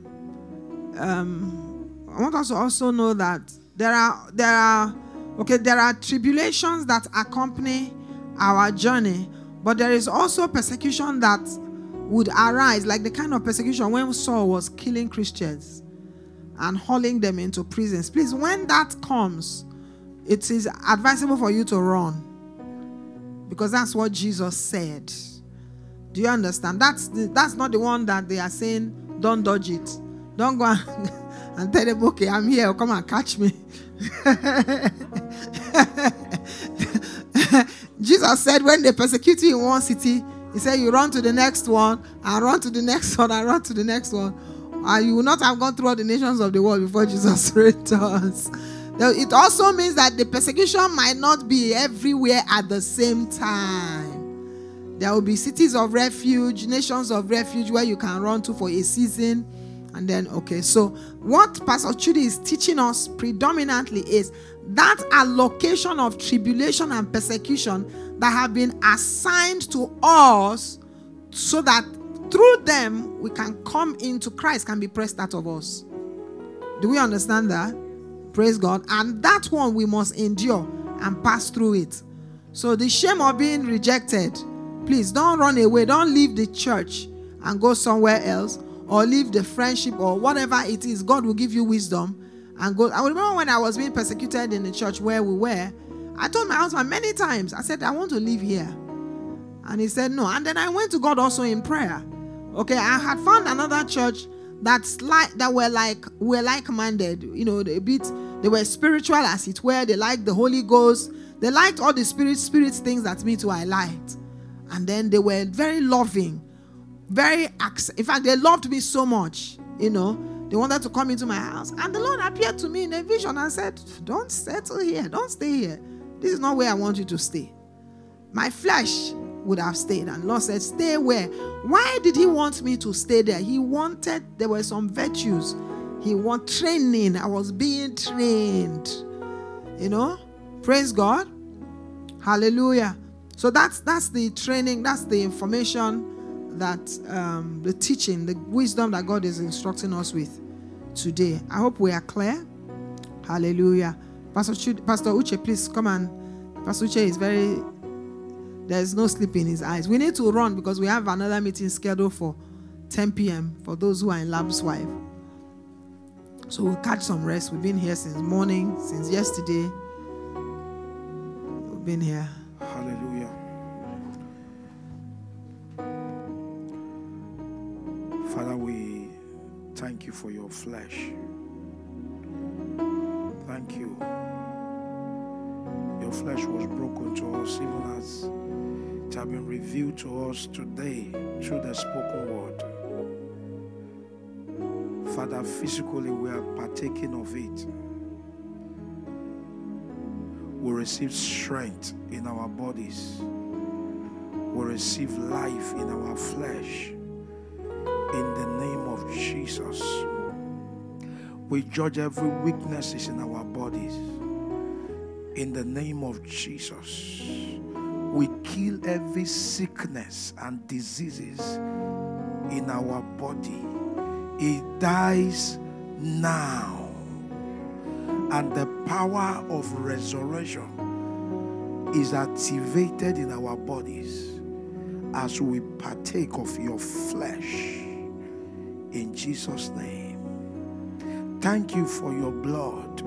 um, I want us to also know that there are there are okay there are tribulations that accompany our journey, But there is also persecution that would arise, like the kind of persecution when Saul was killing Christians and hauling them into prisons. Please, when that comes, it is advisable for you to run because that's what Jesus said. Do you understand? That's the, that's not the one that they are saying. Don't dodge it. Don't go and, <laughs> and tell them, okay, I'm here. Come and catch me. <laughs> Jesus said, when they persecute you in one city, he said, you run to the next one, and run to the next one, and run to the next one. And you will not have gone through all the nations of the world before Jesus <laughs> returns. It also means that the persecution might not be everywhere at the same time. There will be cities of refuge, nations of refuge where you can run to for a season. And then, okay, so what Pastor Chudi is teaching us predominantly is that allocation of tribulation and persecution that have been assigned to us so that through them we can come into Christ, can be pressed out of us. Do we understand that? Praise God. And that one we must endure and pass through it. So the shame of being rejected, please don't run away. Don't leave the church and go somewhere else or leave the friendship or whatever it is. God will give you wisdom and go. I remember when I was being persecuted in the church where we were, I told my husband many times, I said, I want to live here. And he said, No. And then I went to God also in prayer. Okay, I had found another church that's like that were like were like-minded, you know, a bit they were spiritual as it were, they liked the Holy Ghost, they liked all the spirit spirit things that me too I liked. And then they were very loving, very in fact, they loved me so much, you know. They wanted to come into my house. And the Lord appeared to me in a vision and said, Don't settle here. Don't stay here. This is not where I want you to stay. My flesh would have stayed. And Lord said, Stay where? Why did He want me to stay there? He wanted, there were some virtues. He want training. I was being trained. You know? Praise God. Hallelujah. So that's that's the training, that's the information that um, the teaching, the wisdom that God is instructing us with today. I hope we are clear. Hallelujah. Pastor, Chud, Pastor Uche, please come and Pastor Uche is very, there's no sleep in his eyes. We need to run because we have another meeting scheduled for 10 p.m. for those who are in Lamb's Wife. So we'll catch some rest. We've been here since morning, since yesterday. We've been here. Hallelujah. Father, we thank you for your flesh. Thank you. Your flesh was broken to us, even as it has been revealed to us today through the spoken word. Father, physically we are partaking of it. We receive strength in our bodies. We receive life in our flesh in the name of Jesus. We judge every weaknesses in our bodies in the name of Jesus. We kill every sickness and diseases in our body. It dies now. And the power of resurrection is activated in our bodies as we partake of your flesh in Jesus' name. Thank you for your blood.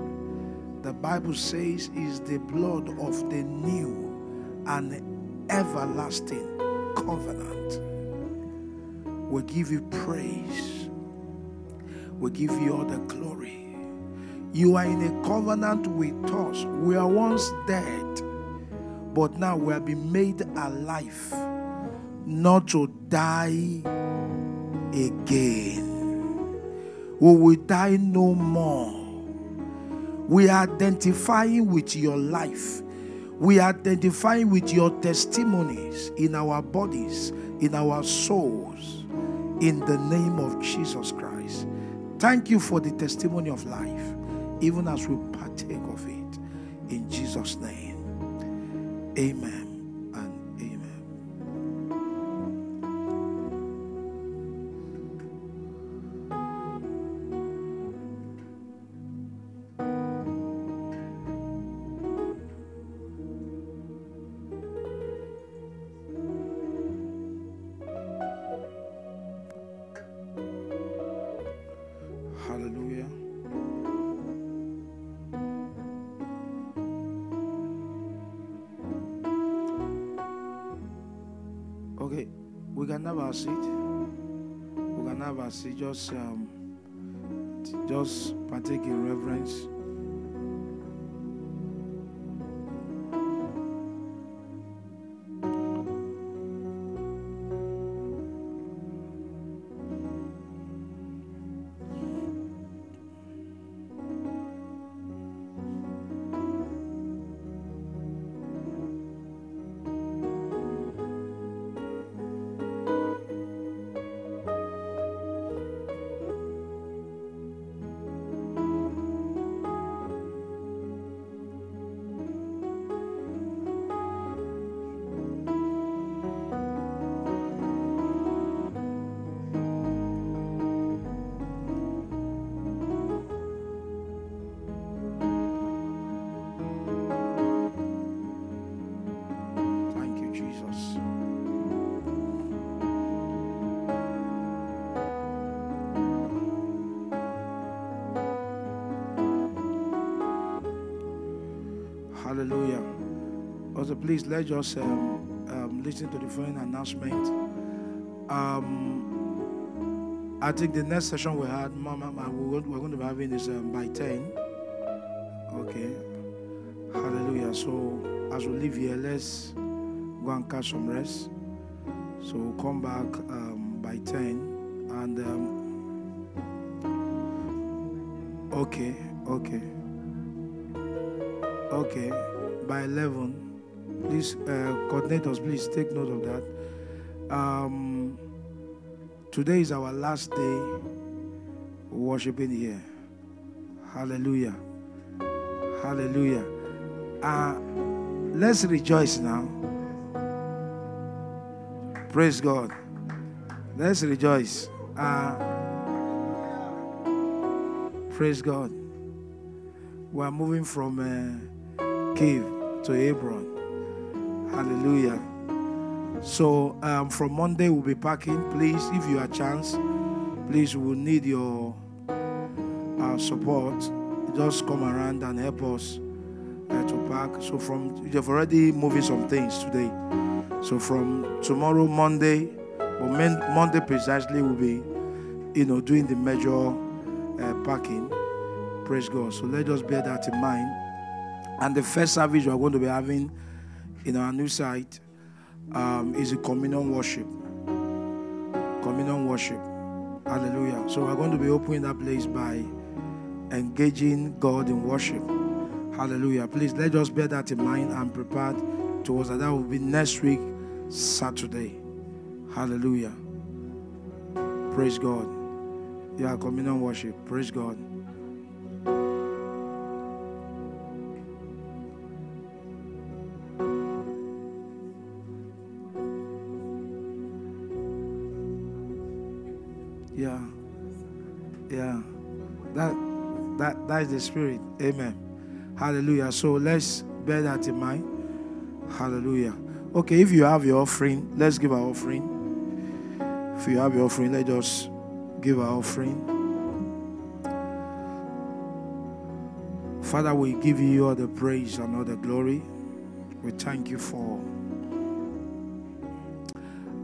The Bible says is the blood of the new and everlasting covenant. We give you praise. We give you all the glory. You are in a covenant with us. We are once dead, but now we have been made alive, not to die again. We will die no more. We are identifying with your life. We are identifying with your testimonies in our bodies, in our souls, in the name of Jesus Christ. Thank you for the testimony of life, even as we partake of it. In Jesus' name. Amen. Can have our seat. We can have our seat. Just, um, just partake in reverence. Please let us um, um, listen to the following announcement. Um, I think the next session we had, Mama, Mama, we're going we're going to be having is um, by 10. Okay. Hallelujah. So, as we leave here, let's go and catch some rest. So, we'll come back um, by 10. And, um, okay, okay. Okay, by 11, please, uh, coordinators, please take note of that. Um, today is our last day worshiping here. Hallelujah. Hallelujah. Uh, let's rejoice now. Praise God. Let's rejoice. Uh, praise God. We are moving from uh, cave to Hebron. Hallelujah. So um, from Monday we'll be packing. Please, if you have chance, please we will need your uh, support. Just come around and help us uh, to pack. So from you've already moving some things today. So from tomorrow Monday, or Mon- Monday precisely, we'll be, you know, doing the major uh, packing. Praise God. So let us bear that in mind. And the first service we are going to be having in our new site um, is a communion worship. Communion worship. Hallelujah. So we're going to be opening that place by engaging God in worship. Hallelujah. Please let us bear that in mind and prepare towards that. That will be next week, Saturday. Hallelujah. Praise God. Yeah, communion worship. Praise God. The spirit. Amen. Hallelujah. So let's bear that in mind. Hallelujah. Okay, if you have your offering, let's give our offering. If you have your offering, let us give our offering. Father, we give you all the praise and all the glory. We thank you for.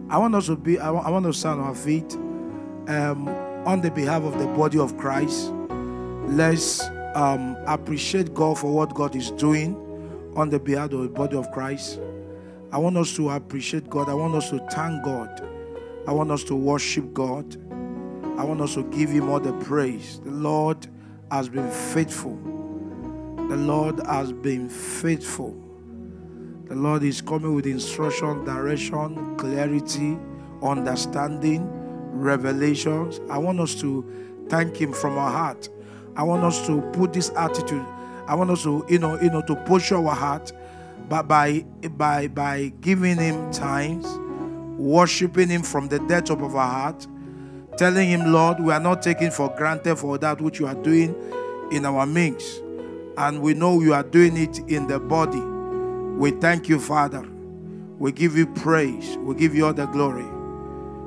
I want us to be. I want, I want to stand on our feet um, on the behalf of the body of Christ. Let's um, appreciate God for what God is doing on the behalf of the body of Christ. I want us to appreciate God. I want us to thank God. I want us to worship God. I want us to give Him all the praise. The Lord has been faithful. The Lord has been faithful. The Lord is coming with instruction, direction, clarity, understanding, revelations. I want us to thank Him from our heart. I want us to put this attitude. I want us to, you know, you know, to push our heart, but by by by giving Him times, worshiping Him from the depth of our heart, telling Him, Lord, we are not taking for granted for that which you are doing in our midst, and we know you are doing it in the body. We thank you, Father. We give you praise. We give you all the glory.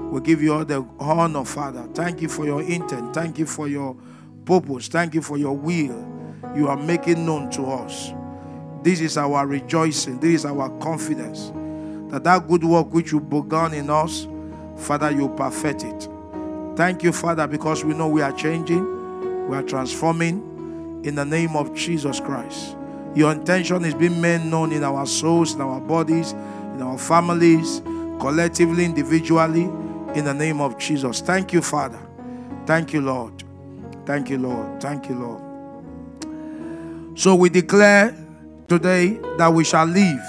We give you all the honor, Father. Thank you for your intent. Thank you for your purpose. Thank you for your will you are making known to us. This is our rejoicing. This is our confidence that that good work which you begun in us, Father, you perfect it. Thank you, Father, because we know we are changing, we are transforming in the name of Jesus Christ. Your intention is being made known in our souls, in our bodies, in our families, collectively, individually, in the name of Jesus. Thank you, Father. Thank you, Lord. Thank you, Lord. Thank you, Lord. So we declare today that we shall live.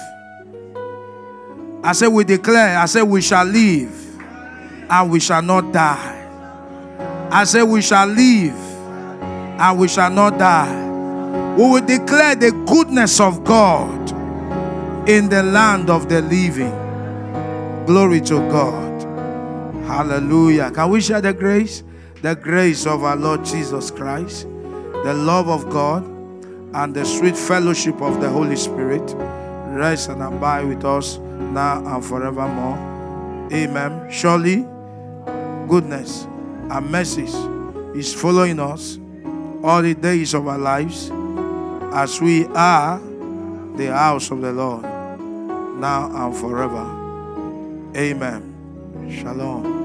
I say we declare, I say we shall live and we shall not die. I say we shall live and we shall not die. We will declare the goodness of God in the land of the living. Glory to God. Hallelujah. Can we share the grace? The grace of our Lord Jesus Christ, the love of God, and the sweet fellowship of the Holy Spirit rest and abide with us now and forevermore. Amen. Surely, goodness and mercy is following us all the days of our lives as we are the house of the Lord now and forever. Amen. Shalom.